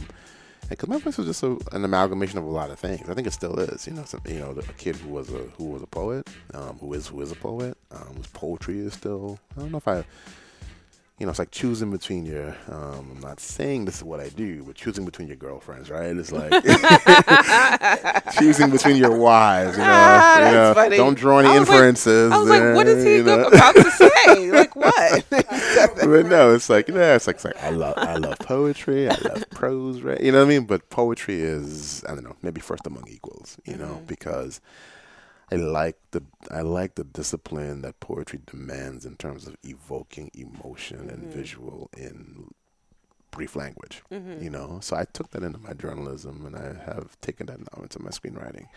because my voice was just a, an amalgamation of a lot of things. I think it still is. You know, some, you know, a kid who was a who was a poet, um, who is who is a poet, um, whose poetry is still. I don't know if I, you know, it's like choosing between your. Um, I'm not saying this is what I do, but choosing between your girlfriends, right? It's like <laughs> choosing between your wives. You know, Ah, you know, don't draw any I was like- inferences. I was like, what is he you know? about to say? <laughs> like what? <laughs> but no, it's like you know, it's like, it's like I love I love poetry, I love prose, right? You know what I mean? But poetry is I don't know, maybe first among equals, you know, because I like the I like the discipline that poetry demands in terms of evoking emotion and mm-hmm. visual in brief language. Mm-hmm. You know, so I took that into my journalism, and I have taken that now into my screenwriting.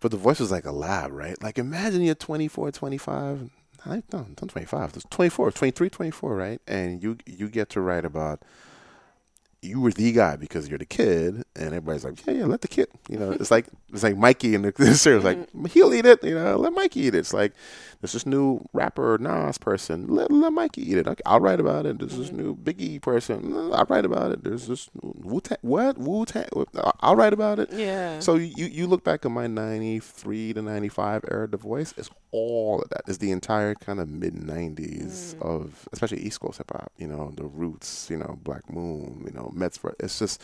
But the voice was like a lab, right? Like imagine you're 24, 25. I don't, 25. It's 24, 23, 24, right? And you you get to write about you were the guy because you're the kid, and everybody's like, yeah, yeah, let the kid. You know, it's like <laughs> it's like Mikey and <laughs> the series, like mm-hmm. he'll eat it. You know, let Mikey eat it. It's like there's this new rapper Nas person, let, let Mikey eat it. I'll write about it. There's this mm-hmm. new Biggie person, I'll write about it. There's this Wu Tang, what Wu Tang, uh, I'll write about it. Yeah. So you you look back at my '93 to '95 era, The Voice is all of that. Is the entire kind of mid '90s mm. of especially East Coast hip hop. You know, the Roots. You know, Black Moon. You know, Mets. It's just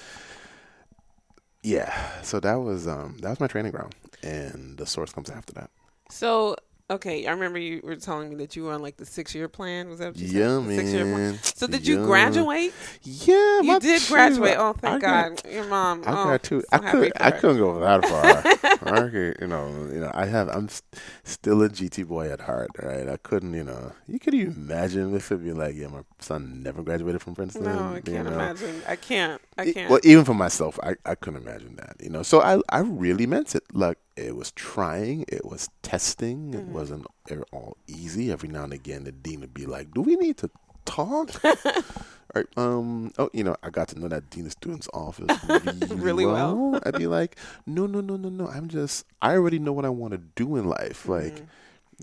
yeah. So that was um that was my training ground, and the source comes after that. So okay, I remember you were telling me that you were on like the six year plan. Was that what you Yeah, said? The six-year plan? So did you graduate? Yeah, You did shoot, graduate. Oh, thank I God. got- Your mom. I oh, got two. so I could. I her. couldn't go that far. <laughs> I could, you know. You know. I have. I'm st- still a GT boy at heart. Right. I couldn't. You know. You could imagine if it'd be like, yeah, my son never graduated from Princeton. No, I can't know? imagine. I can't. I can't. Well, even for myself, I, I couldn't imagine that. You know, so I I really meant it. Like it was trying, it was testing. It wasn't all easy. Every now and again, the dean would be like, "Do we need to talk?" <laughs> Right. Um. Oh, you know, I got to know that dean of students office <laughs> really, Really well. I'd be like, "No, no, no, no, no. I'm just. I already know what I want to do in life. Like,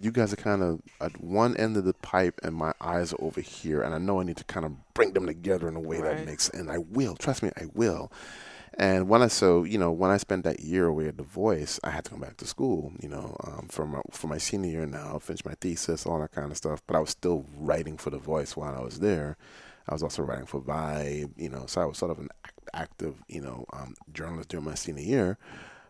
you guys are kind of at one end of the pipe, and my eyes are over here, and I know I need to kind of bring them together in a way Right. that makes. And I will. Trust me, I will. And when I so you know when I spent that year away at the Voice, I had to come back to school. You know, um, for my for my senior year now, finish my thesis, all that kind of stuff. But I was still writing for the Voice while I was there. I was also writing for Vibe. You know, so I was sort of an act- active, you know, um, journalist during my senior year.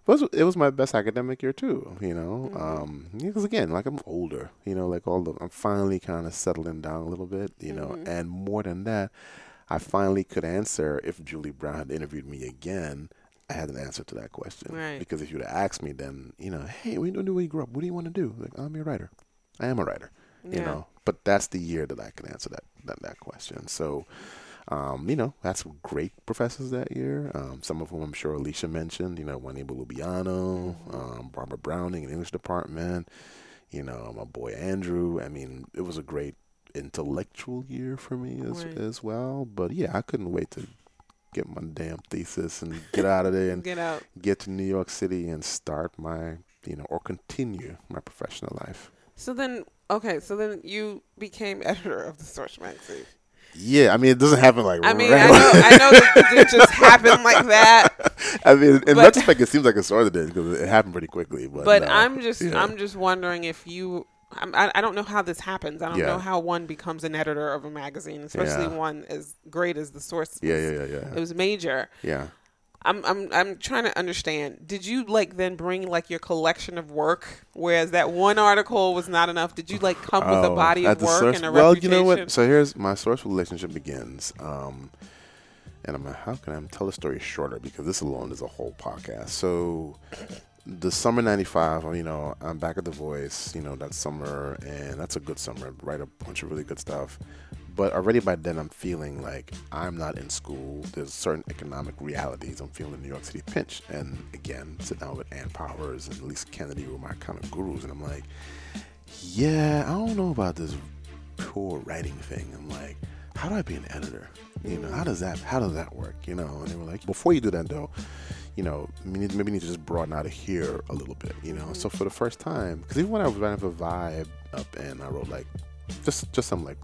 But it was, it was my best academic year too. You know, um, because again, like I'm older. You know, like all the I'm finally kind of settling down a little bit. You know, and more than that. I finally could answer if Julie Brown had interviewed me again. I had an answer to that question. Right. Because if you'd have asked me, then you know, hey, when you do where you grew up, what do you want to do? Like, I'm a writer. I am a writer. Yeah. You know, but that's the year that I could answer that that, that question. So, um, you know, that's great professors that year. Um, some of whom I'm sure Alicia mentioned. You know, Wahneema Lubiano, um, Barbara Browning in English department. You know, my boy Andrew. I mean, it was a great intellectual year for me as Right. as well. But yeah, I couldn't wait to get my damn thesis and get out of there and Get out. get to New York City and start my you know or continue my professional life. So then, okay. So then you became editor of the Source magazine. Yeah, I mean it doesn't happen like I mean, I know, I know that <laughs> it just happened like that. <laughs> I mean, in retrospect, it seems like it sort of did because it happened pretty quickly. But, But no. I'm just, Yeah. I'm just wondering if you. I, I don't know how this happens. I don't Yeah. know how one becomes an editor of a magazine, especially Yeah. one as great as the Source. yeah, yeah, yeah, yeah, It was major. yeah. I'm I'm I'm trying to understand. Did you like then bring like your collection of work, whereas that one article was not enough? Did you like come with a Oh, body of the work source- and a well, reputation? you know what? So here's my source relationship begins. Um, and I'm like, how can I tell the story shorter? Because this alone is a whole podcast. So the summer 95, you know, I'm back at The Voice, you know, that summer, and that's a good summer. Write a bunch of really good stuff. But already by then, I'm feeling like I'm not in school. There's certain economic realities. I'm feeling the New York City pinch. And again, sit down with Ann Powers and Lisa Kennedy were my kind of gurus. And I'm like, yeah, I don't know about this pure writing thing. I'm like, how do I be an editor? You know, how does that how does that work? You know, and they were like, before you do that though, you know, maybe maybe need to just broaden out of here a little bit. You know, so for the first time, because even when I was writing for Vibe up and I wrote like just just some like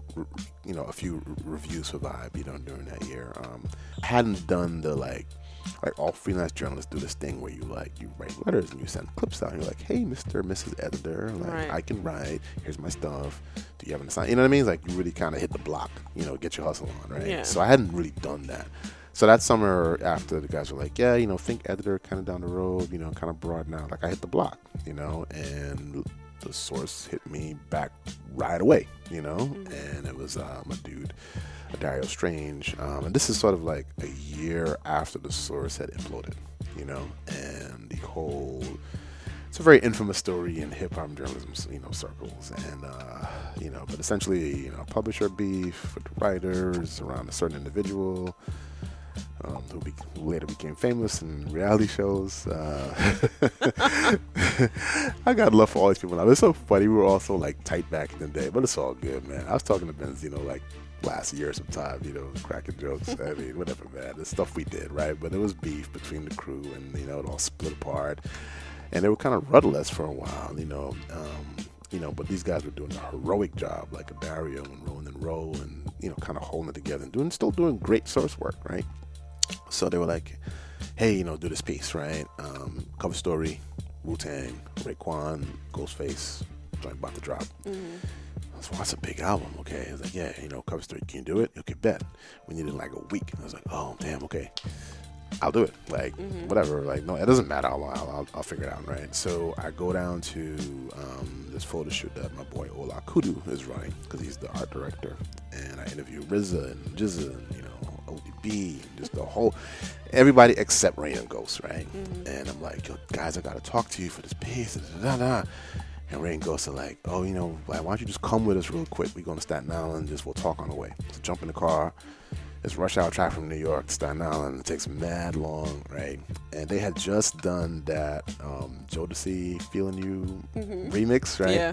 you know a few reviews for Vibe, you know, during that year, um, I hadn't done the like like all freelance journalists do this thing where you like you write letters and you send clips out. And you're like, hey, Mister, Mrs. Editor, like Right. I can write. Here's my stuff. Do you have an assignment? You know what I mean? It's like you really kind of hit the block. You know, get your hustle on, right? Yeah. So I hadn't really done that. So that summer after the guys were like, yeah, you know, think editor kind of down the road, you know, kind of broaden out. Like I hit the block, you know, and the source hit me back right away, you know, and it was um, a dude, Adario Strange, um, and this is sort of like a year after the source had imploded, you know, and the whole. It's a very infamous story in hip hop journalism, you know, circles, and uh, you know, but essentially, you know, publisher beef with writers around a certain individual, um, who, be, who later became famous in reality shows. Uh, <laughs> I got love for all these people now. It's so funny. We were all so like tight back in the day, but it's all good, man. I was talking to Benzino like last year sometime, you know, cracking jokes. I <laughs> mean, whatever, man. The stuff we did, right? But there was beef between the crew, and you know, it all split apart. And they were kind of rudderless for a while, you know. Um, you know, but these guys were doing a heroic job, like Adario and Rowan and Roll, and you know, kind of holding it together and doing, still doing great source work, right? So they were like, "Hey, you know, do this piece, right? Um, cover story, Wu Tang, Raekwon, Ghostface, joint about to drop." I was like, "That's a big album, okay?" I was like, "Yeah, you know, cover story, can you do it? Okay, bet." We needed like a week. I was like, "Oh, damn, okay." I'll do it. Like whatever. Like no, it doesn't matter. I'll, I'll, I'll, I'll figure it out. Right. So I go down to um, this photo shoot that my boy Ola Kudu is running because he's the art director, and I interview RZA and GZA and you know ODB and just the whole everybody except Rain and Ghost. Right. And I'm like, Yo, guys, I got to talk to you for this piece. Da, da, da. And Rae and Ghost are like, oh, you know, like, why don't you just come with us real quick? We're going to Staten Island, just we'll talk on the way. So jump in the car. It's rush hour traffic from New York to Staten Island. It takes mad long, right? And they had just done that um, Jodeci "Feeling You" remix, right? Yeah.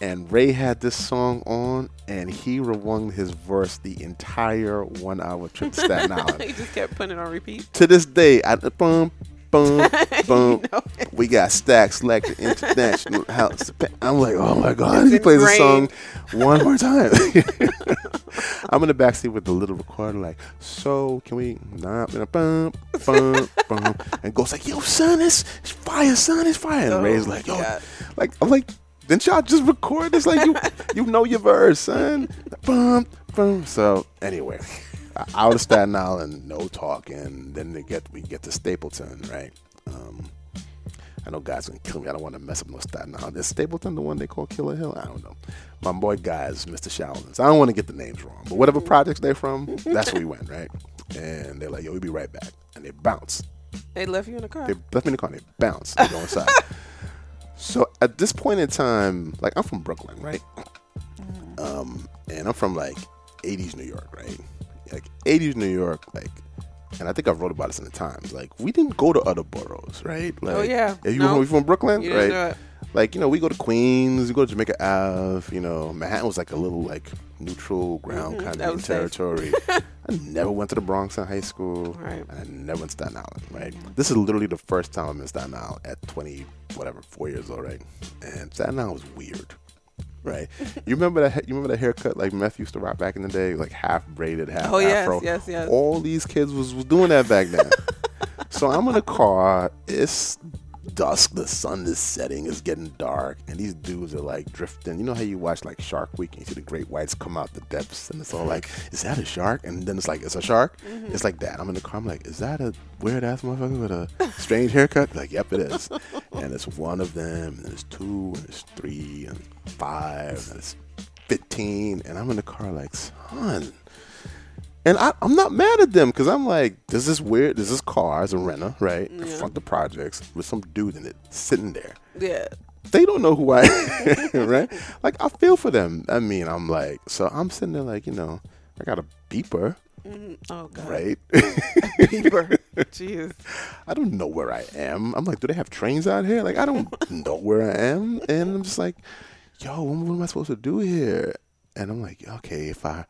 And Rae had this song on, and he rewung his verse the entire one-hour trip to Staten <laughs> Island he just kept putting it on repeat. to this day, I boom, boom, boom. know we got Stacks Lecture International <laughs> House. I'm like, oh my god, he plays the song one more time. <laughs> I'm in the backseat with the little recorder, like, so can we? Nah, bum, bum, bum, and goes like, yo, son, it's, it's fire, son, it's fire. And Oh Rae's like, yo, God. like, I'm like, didn't y'all just record this? Like, you, you know your verse, son. Boom, bum. So anyway, out of Staten Island, no talking. Then they get we get to Stapleton, right? Um, I know guys gonna kill me. I don't want to mess up no Staten Island. Is Stapleton the one they call Killer Hill? I don't know. My boy guys, Mr. Showlands. I don't want to get the names wrong, but whatever projects they're from, that's where we went, right? And they're like, "Yo, we'll be right back," and they bounce. They left you in the car. They left me in the car. and They bounce. They go inside. <laughs> so at this point in time, like I'm from Brooklyn, right? Um, and I'm from like 80s New York, right? Like 80s New York, like, and I think I wrote about this in the Times. Like, we didn't go to other boroughs, right? Like, Oh, yeah. If you No. were from Brooklyn, You right? Didn't know it. Like, you know, we go to Queens, we go to Jamaica Ave. You know, Manhattan was like a little like neutral ground kind Mm-hmm. that of territory. <laughs> I never went to the Bronx in high school. Right. And I never went to Staten Island, right? This is literally the first time I'm in Staten Island at 20, whatever, four years old, right? And Staten Island was weird, right? you <laughs> remember that? You remember that haircut like Meth used to rock back in the day, like half braided, half Oh, yes, yes, yes. All these kids was was doing that back then. <laughs> so I'm in a car. It's dusk. The sun is setting. It's getting dark, and these dudes are like drifting. You know how you watch like Shark Week and you see the great whites come out the depths, and it's all like, "Is that a shark?" And then it's like, "It's a shark." Mm-hmm. It's like that. I'm in the car. I'm like, "Is that a weird ass motherfucker with a strange haircut?" Like, "Yep, it is." <laughs> and it's one of them, and there's two, and there's three, and five, and it's fifteen, and I'm in the car like, "Son." And I, I'm not mad at them because I'm like, this is weird. This is car as a renter, right? Front of the projects with some dude in it sitting there. Yeah. They don't know who I am, <laughs> right? Like, I feel for them. I mean, I'm like, so I'm sitting there like, you know, I got a beeper, mm-hmm. Oh God. right? <laughs> Beeper. Jeez. I don't know where I am. I'm like, do they have trains out here? Like, I don't <laughs> know where I am. And I'm just like, yo, what am I supposed to do here? And I'm like, okay, if I.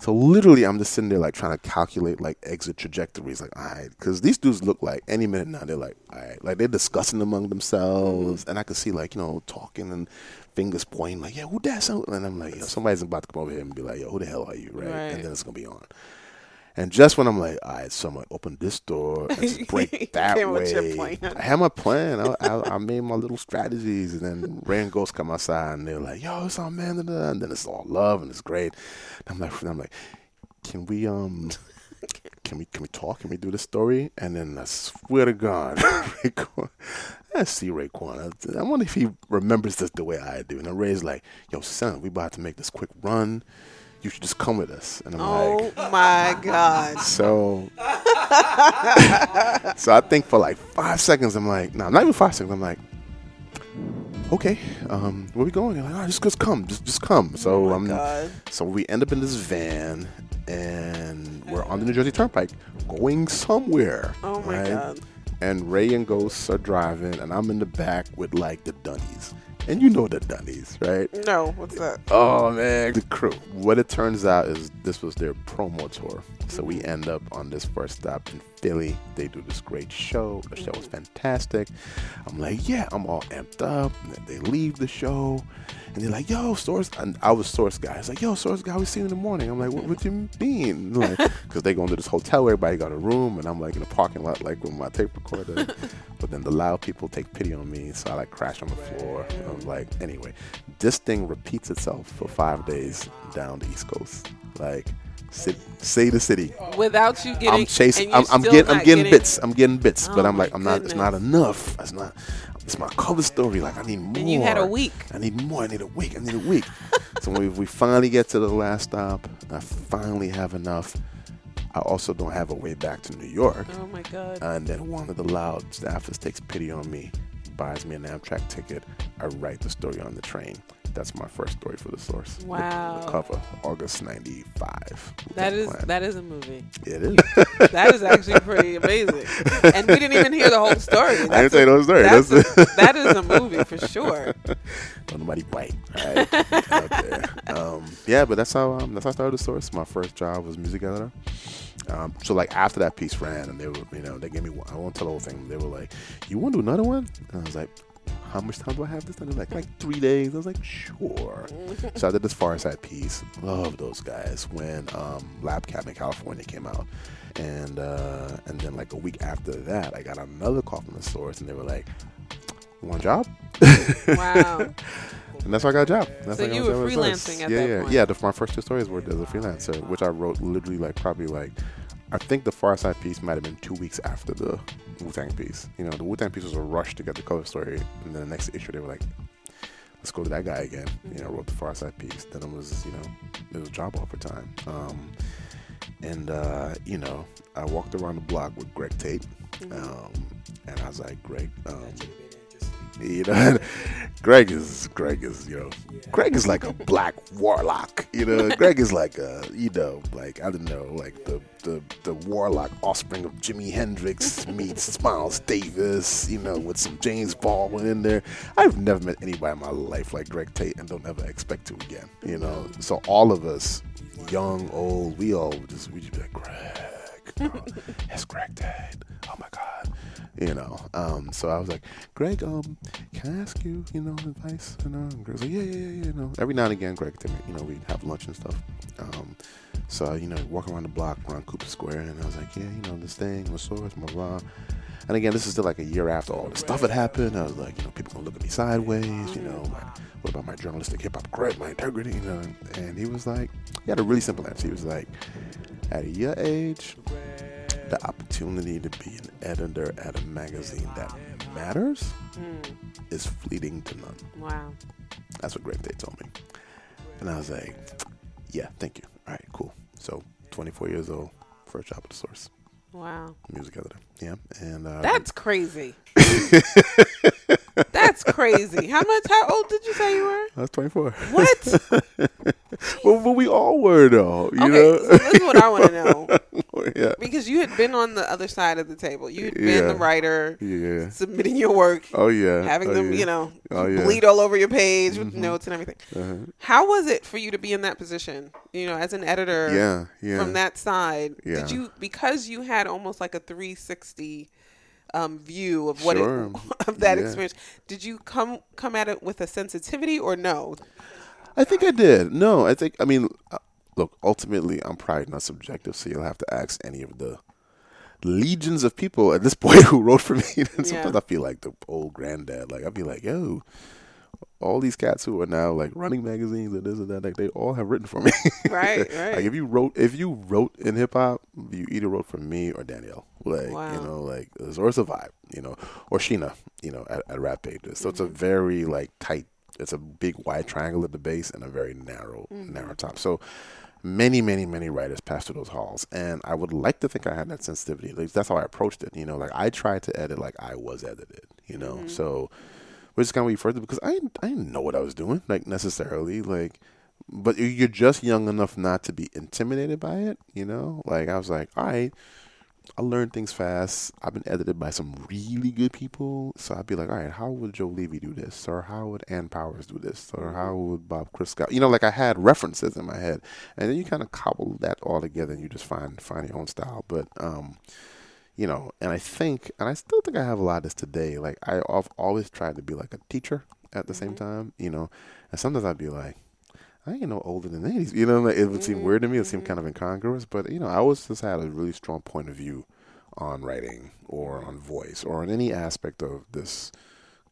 So literally, I'm just sitting there like trying to calculate like exit trajectories. Like, all right, because these dudes look like any minute now they're like, all right, like they're discussing among themselves, mm-hmm. and I can see like you know talking and fingers pointing like, yeah, who that? And I'm like, yo, somebody's about to come over here and be like, yo, who the hell are you, right? Right. And then it's gonna be on. And just when I'm like, all right, so I'm like, open this door and just <laughs> break that way. I had my plan. I, I, I made my little strategies, and then Rae ghosts come outside, and they're like, "Yo, it's all man," and then it's all love, and it's great. And I'm like, I'm like, can we um. <laughs> Can we can we talk? Can we do the story? And then I swear to God, <laughs> Raekwon, I see Raekwon. I, I wonder if he remembers this the way I do. And then Rae's like, "Yo, son, we about to make this quick run. You should just come with us." And I'm like, Oh my God. so, <laughs> so I think for like five seconds, I'm like, no, not even five seconds. I'm like, okay, um, where we going? They're like, oh, just, just come, just, just come. So, um, God. so we end up in this van, and we're on the New Jersey Turnpike, going somewhere. Oh my right? God. And Rae and Ghosts are driving, and I'm in the back with like the Dunnies, and you know the Dunnies, right? No, what's that? Oh man, the crew. What it turns out is this was their promo tour. So we mm-hmm. end up on this first stop in Philly. They do this great show. The show was mm-hmm. fantastic. I'm like, yeah, I'm all amped up. And then they leave the show, and they're like, yo, Source. And I was Source guy. It's like, yo, Source guy, we see you in the morning. I'm like, what, what you mean? <laughs> Like, because they go into this hotel, everybody got a room, and I'm like in a parking lot, like with my tape recorder. <laughs> but then the loud people take pity on me, so I like crash on the floor. I was like, anyway, this thing repeats itself for five days down the East Coast. Like, say the city. Without you getting, I'm chasing. I'm, I'm getting. I'm not getting bits. I'm getting bits. but Oh I'm like, I'm not. It's not enough. It's not. It's my cover story. Like I need more. And you had a week. I need more. I need a week. I need a week. <laughs> so when we, we finally get to the last stop, I finally have enough. I also don't have a way back to New York. Oh my God. And then one of the loud staffers takes pity on me, buys me an Amtrak ticket. I write the story on the train. That's my first story for the source. The- Wow. The, cover, August '95. that is that is a movie. It is. <laughs> That is actually pretty amazing. And we didn't even hear the whole story. <laughs> I didn't say a- no story. That's That's, a, that is a movie for sure. <laughs> Don't nobody bite. Right. Um, yeah, but that's how um, that's how I started the source. My first job was music editor. Um, so like after that piece ran, and they were, you know, they gave me. one- I won't tell the whole thing. They were like, "You want to do another one?" And I was like, "How much time do I have this?" And they're like, "Like three days." I was like, "Sure." so I did this Pharcyde piece. Love those guys. When um, Labcabincalifornia came out, and uh, and then like a week after that, I got another call from the source, and they were like, "You want a job?" Wow. <laughs> And that's how I got a job. That's So you were freelancing at yeah, yeah, point. Yeah, the, my first two stories were as a freelancer, which I wrote literally like probably like, I think the Pharcyde piece might have been two weeks after the Wu Tang piece. You know, the Wu Tang piece was a rush to get the cover story, and then the next issue they were like, let's go to that guy again. You know, wrote the Pharcyde piece. Then it was, you know, it was a job offer time. Um, and uh, you know, I walked around the block with Greg Tate, Mm-hmm. um, and I was like, Greg, um, <laughs> you know, Greg is Greg is you know, Greg is like a black warlock. You know, <laughs> Greg is like a you know, like I don't know, like the the the warlock offspring of Jimi Hendrix meets <laughs> Miles Davis. You know, with some James Baldwin in there. I've never met anybody in my life like Greg Tate, and don't ever expect to again. You know, so all of us, young, old, we all just we just be like Greg. Uh, oh, it's Greg Tate. Oh my God you know. Um, so I was like, Greg, um, can I ask you, you know, advice? You know, and Greg's like, yeah, yeah, yeah. You know, every now and again, Greg, you know, we'd have lunch and stuff. Um, so you know, walk around the block around Cooper Square, and I was like, yeah, you know, this thing, the source, blah blah. And again, this is still like a year after all the stuff had happened. I was like, you know, people gonna look at me sideways. You know, like, what about my journalistic hip hop cred, my integrity? You know, and he was like, he had a really simple answer. He was like, at your age, the opportunity to be an editor at a magazine that matters is fleeting to none. Wow. That's what Greg Tate told me. And I was like, yeah, thank you. All right, cool. So, 24 years old, first job at the source, Wow. music editor. Yeah. And uh, That's crazy. <laughs> That's crazy. How much? How old did you say you were? I was 24. What? <laughs> well, but we all were, though. You okay, know? so this is what I want to <laughs> know yeah. because you had been on the other side of the table. You had been Yeah. the writer, Yeah. submitting your work, Oh, yeah. having oh, them, yeah. you know, Oh, yeah. bleed all over your page with Mhm. notes and everything. Uh-huh. How was it for you to be in that position? You know, as an editor, Yeah. Yeah. from that side, Yeah. did you because you had almost like a 360 um, view of what Sure. it, <laughs> of that Yeah. experience? Did you come come at it with a sensitivity or no? I think I did. No, I think I mean, uh, look, ultimately, I'm probably not subjective, so you'll have to ask any of the legions of people at this <laughs> point who wrote for me. and <laughs> sometimes Yeah. I feel like the old granddad. Like I'd be like, yo, all these cats who are now like running magazines and this and that, like they all have written for me. Right, <laughs> right. like if you wrote, if you wrote in hip hop, you either wrote for me or Danyel. Like Wow. you know, like or it's a vibe, you know, or Sheena, you know, at, at Rap Pages. So it's a mm-hmm. very like tight. It's a big wide triangle at the base and a very narrow mm-hmm. narrow top. So many, many, many writers passed through those halls, and I would like to think I had that sensitivity. Like, that's how I approached it. You know, like I tried to edit like I was edited. You know, mm-hmm. so which is kind of way further because I didn't- I didn't know what I was doing like necessarily like. But you're just young enough not to be intimidated by it, you know. Like I was like, all right, I learn things fast. I've been edited by some really good people, so I'd be like, all right, how would Joe Levy do this, or how would Ann Powers do this, or how would Bob Christgau? You know, like I had references in my head, and then you kind of cobble that all together, and you just find find your own style. But um, you know, and I think, and I still think I have a lot of this today. Like I, I've always tried to be like a teacher at the same time, you know, and sometimes I'd be like. I ain't no older than these, <laughs> you know. Like it would seem weird to me. It seemed kind of incongruous, but you know, I always just had a really strong point of view on writing or on voice or on any aspect of this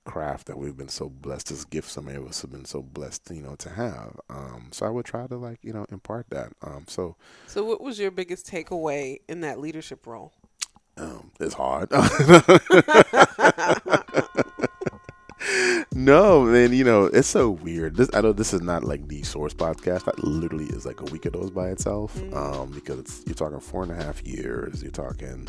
craft that we've been so blessed. This gift some of us have been so blessed, you know, to have. Um, so I would try to like you know impart that. Um, so So, what was your biggest takeaway in that leadership role? Um, it's hard. <laughs> no, man, you know, it's so weird. This I know this is not like the source podcast. That literally is like a week of those by itself. Um, because it's you're talking four and a half years. You're talking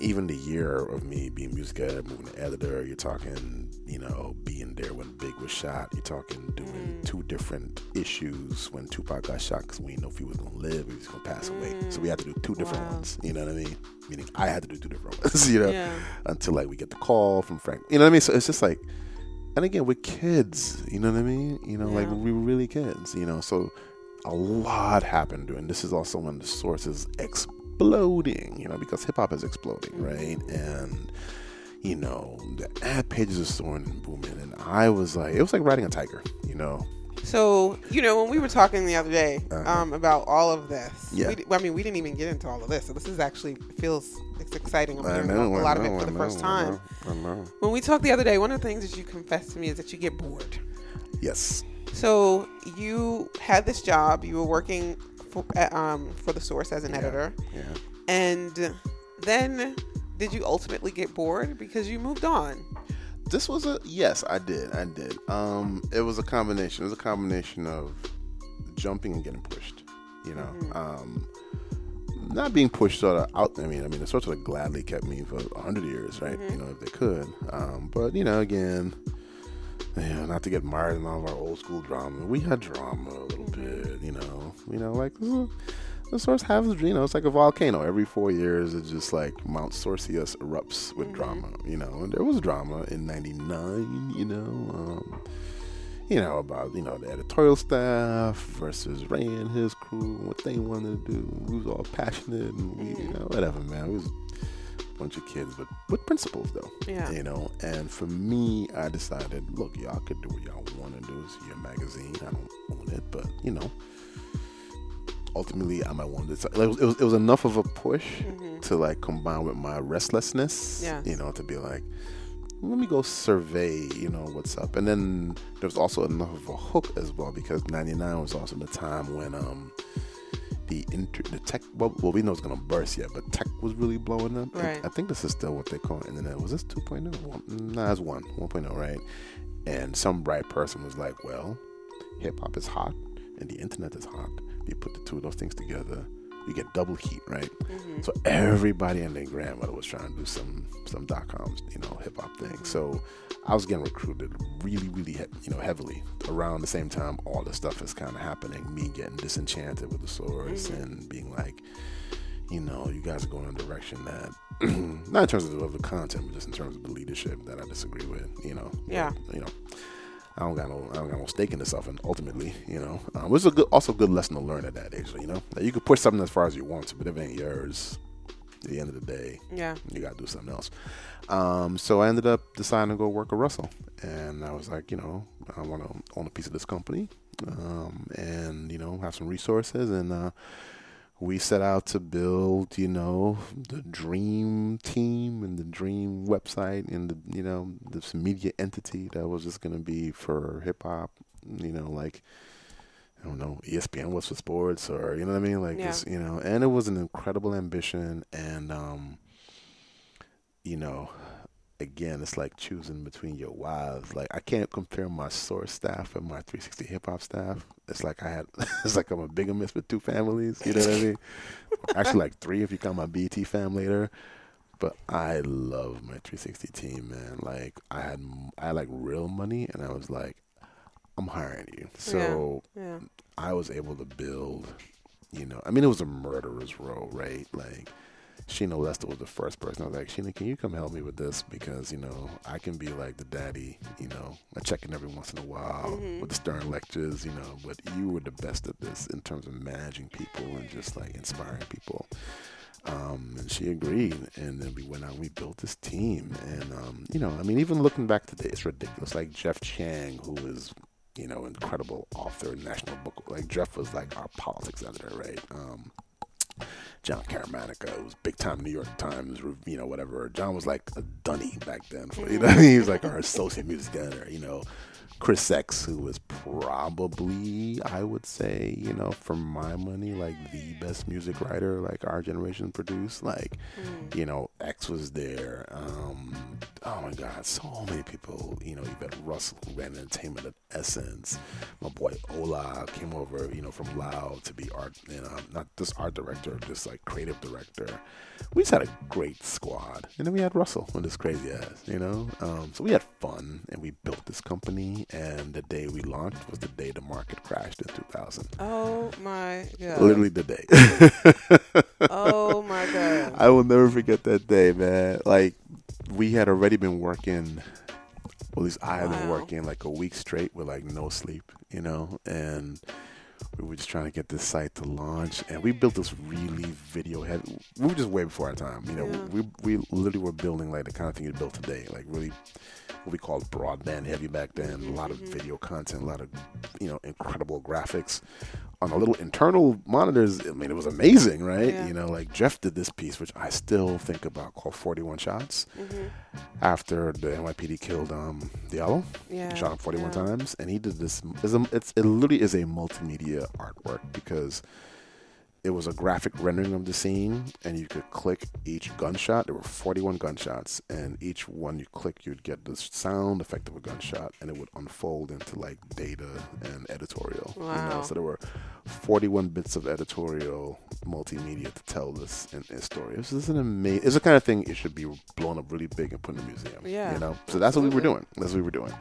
even the year of me being music editor, moving to editor. You're talking, you know, being there when Big was shot. You're talking doing two different issues when Tupac got shot because we didn't know if he was gonna live, he was gonna pass away. So we had to do two different Wow. ones. You know what I mean? Meaning I had to do two different <laughs> ones. You know, Yeah. until like we get the call from Frank. You know what I mean? So it's just like, and again, we're kids. You know what I mean? You know, like we were really kids. You know, so a lot happened during. This is also when the source is exploding. You know, because hip hop is exploding, mm-hmm. right? And you know, the ad pages are soaring and booming, and I was like, it was like riding a tiger. You know, So, you know, when we were talking the other day Uh-huh. um, about all of this, Yeah. we, I mean, we didn't even get into all of this. So, this is actually feels it's exciting. I'm hearing know a lot of know, it for I the first know, I time. know, I know. When we talked the other day, one of the things that you confessed to me is that you get bored. Yes. So, you had this job, you were working for, um, for the source as an Yeah. editor, Yeah. and then did you ultimately get bored? Because you moved on? this was a yes i did i did. Um it was a combination it was a combination of jumping and getting pushed you know? Um not being pushed sort of out i mean i mean the sort of gladly kept me for 100 years right? You know if they could. Um but you know again you know, not to get mired in all of our old school drama. We had drama a little bit, you know. You know, like the source has, you know, it's like a volcano. Every four years, it's just like Mount Sorcius erupts with drama, you know. And there was drama in '99, you know. Um, you know about you know the editorial staff versus Ray and his crew, what they wanted to do. We was all passionate and we, you know, whatever, man. We was a bunch of kids, but with principles though Yeah. you know and for me i decided look y'all could do what y'all want to do it's your magazine i don't own it but you know ultimately i might want to it was, it was, it was enough of a push to like combine with my restlessness Yes. you know to be like let me go survey you know what's up. And then there was also enough of a hook as well because 99 was also the time when um the inter the tech well, well we know it's gonna burst yet but tech was really blowing up. Right. I think this is still what they call internet. Was this 2.0 One- nah it's 1 1.0 right? And some bright person was like well hip hop is hot and the internet is hot you put the two of those things together you get double heat right mm-hmm. so everybody and their grandmother was trying to do some some dot coms you know hip hop thing so I was getting recruited really really he- you know heavily around the same time all this stuff is kind of happening me getting disenchanted with the source mm-hmm. and being like you know, you guys are going in a direction that, <clears throat> not in terms of the, of the content, but just in terms of the leadership that I disagree with. You know, Yeah. you know, I don't got no, I don't got no stake in this stuff, and ultimately, you know, um, it's a good, also a good lesson to learn at that age. You know, that you could push something as far as you want to, but if it ain't yours, at the end of the day, Yeah. you gotta do something else. Um, so I ended up deciding to go work at Russell, and I was like, you know, I want to own a piece of this company. um, and you know have some resources and. Uh, we set out to build, you know, the dream team and the dream website and the, you know, this media entity that was just going to be for hip hop, you know, like, I don't know, ESPN was for sports or, you know what I mean? Like, Yeah. you know, and it was an incredible ambition. And, um, you know, again, it's like choosing between your wives. Like, I can't compare my source staff and my 360 hip hop staff. It's like I had, <laughs> it's like I'm a bigamist with two families. You know what I mean? <laughs> Actually, like three if you count my BT fam later. But I love my 360 team, man. Like, I had, I had like real money, and I was like, I'm hiring you. So Yeah. yeah. I was able to build, you know, I mean, it was a murderer's row, right? Like, Sheena Lester was the first person. I was like, Sheena, can you come help me with this? Because, you know, I can be like the daddy, you know, I check in every once in a while with the Stern lectures, you know, but you were the best at this in terms of managing people and just like inspiring people. Um, and she agreed, and then we went out and we built this team. And um, you know, I mean, even looking back today, it's ridiculous. Like Jeff Chang, who is you know incredible author, national book. Like Jeff was like our politics editor, right? Um, Jon Caramanica, who was big time New York Times, you know, whatever. John was like a dunny back then. For, you know, <laughs> he was like our associate music editor. You know, Kris Ex, who was probably, I would say, you know, for my money, like the best music writer like our generation produced. Like, you know, X was there. Um, oh my God, so many people. You know, you Yvette Russell, who ran entertainment at Essence. My boy Ola came over, you know, from Lao to be art, you know, not just art director, just like creative director. We just had a great squad, and then we had Russell with this crazy ass, you know. Um, so we had fun, and we built this company. And the day we launched was the day the market crashed in 2000. Oh my god. Literally the day. <laughs> Oh my god. I will never forget that day, man. Like we had already been working. Well, at least I had been working like a week straight with like no sleep, you know, and we were just trying to get this site to launch, and we built this really video head. We were just way before our time, you know. Yeah. We we literally were building like the kind of thing you built today, like really what we called broadband heavy back then. A lot of Mm-hmm. video content, a lot of you know incredible graphics on a little internal monitors. I mean, it was amazing, right? Yeah. You know, like Jeff did this piece, which I still think about, called 41 Shots. Mm-hmm. After the NYPD killed um, Diallo, Yeah, he shot him 41 yeah. times, and he did this. It's, a, it's it literally is a multimedia artwork because it was a graphic rendering of the scene, and you could click each gunshot. There were 41 gunshots, and each one you click, you'd get the sound effect of a gunshot, and it would unfold into like data and editorial. You Wow. know? So there were 41 bits of editorial multimedia to tell this in this story. This is an amazing. It's the kind of thing it should be blown up really big and put in a museum. Yeah, You know. So that's what we were doing. That's what we were doing.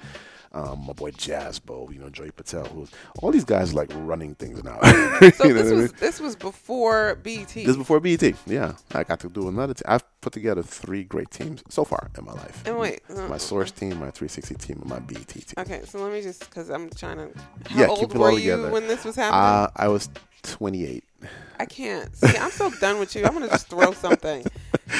Um, my boy Jazzbo, you know, Joey Patel, who's all these guys like running things now. <laughs> So You know this what I was mean? this was before BT. This is before BET. Yeah, I got to do another. T- I've put together three great teams so far in my life. and wait. uh, my source team, my 360 team, and my BET team. Okay, so let me just because I'm trying to. How Yeah, old keep it were all you when this was happening? Uh, I was 28. I can't. See, I'm so done with you. I'm gonna just throw something.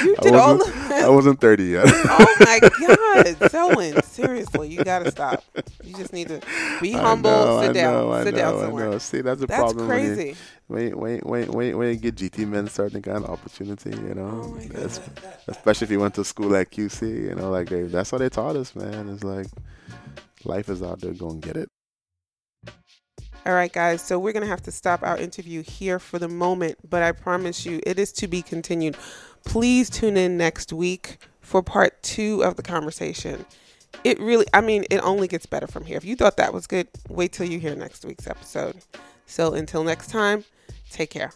You did all of I wasn't 30 yet. <laughs> Oh my <laughs> God, Selwyn! Seriously, you gotta stop. You just need to be humble. know, sit I down. know, sit down know, I somewhere. know. See, that's a That's problem. you- crazy. Wait, wait, wait, wait, wait, get GT men starting to get an opportunity, you know. Oh my God. especially if you went to school at QC, you know, like they, that's what they taught us, man. It's like life is out there, go and get it. All right, guys. So we're gonna have to stop our interview here for the moment, but I promise you, it is to be continued. Please tune in next week for part two of the conversation. It really, I mean, it only gets better from here. If you thought that was good, wait till you hear next week's episode. So until next time, take care.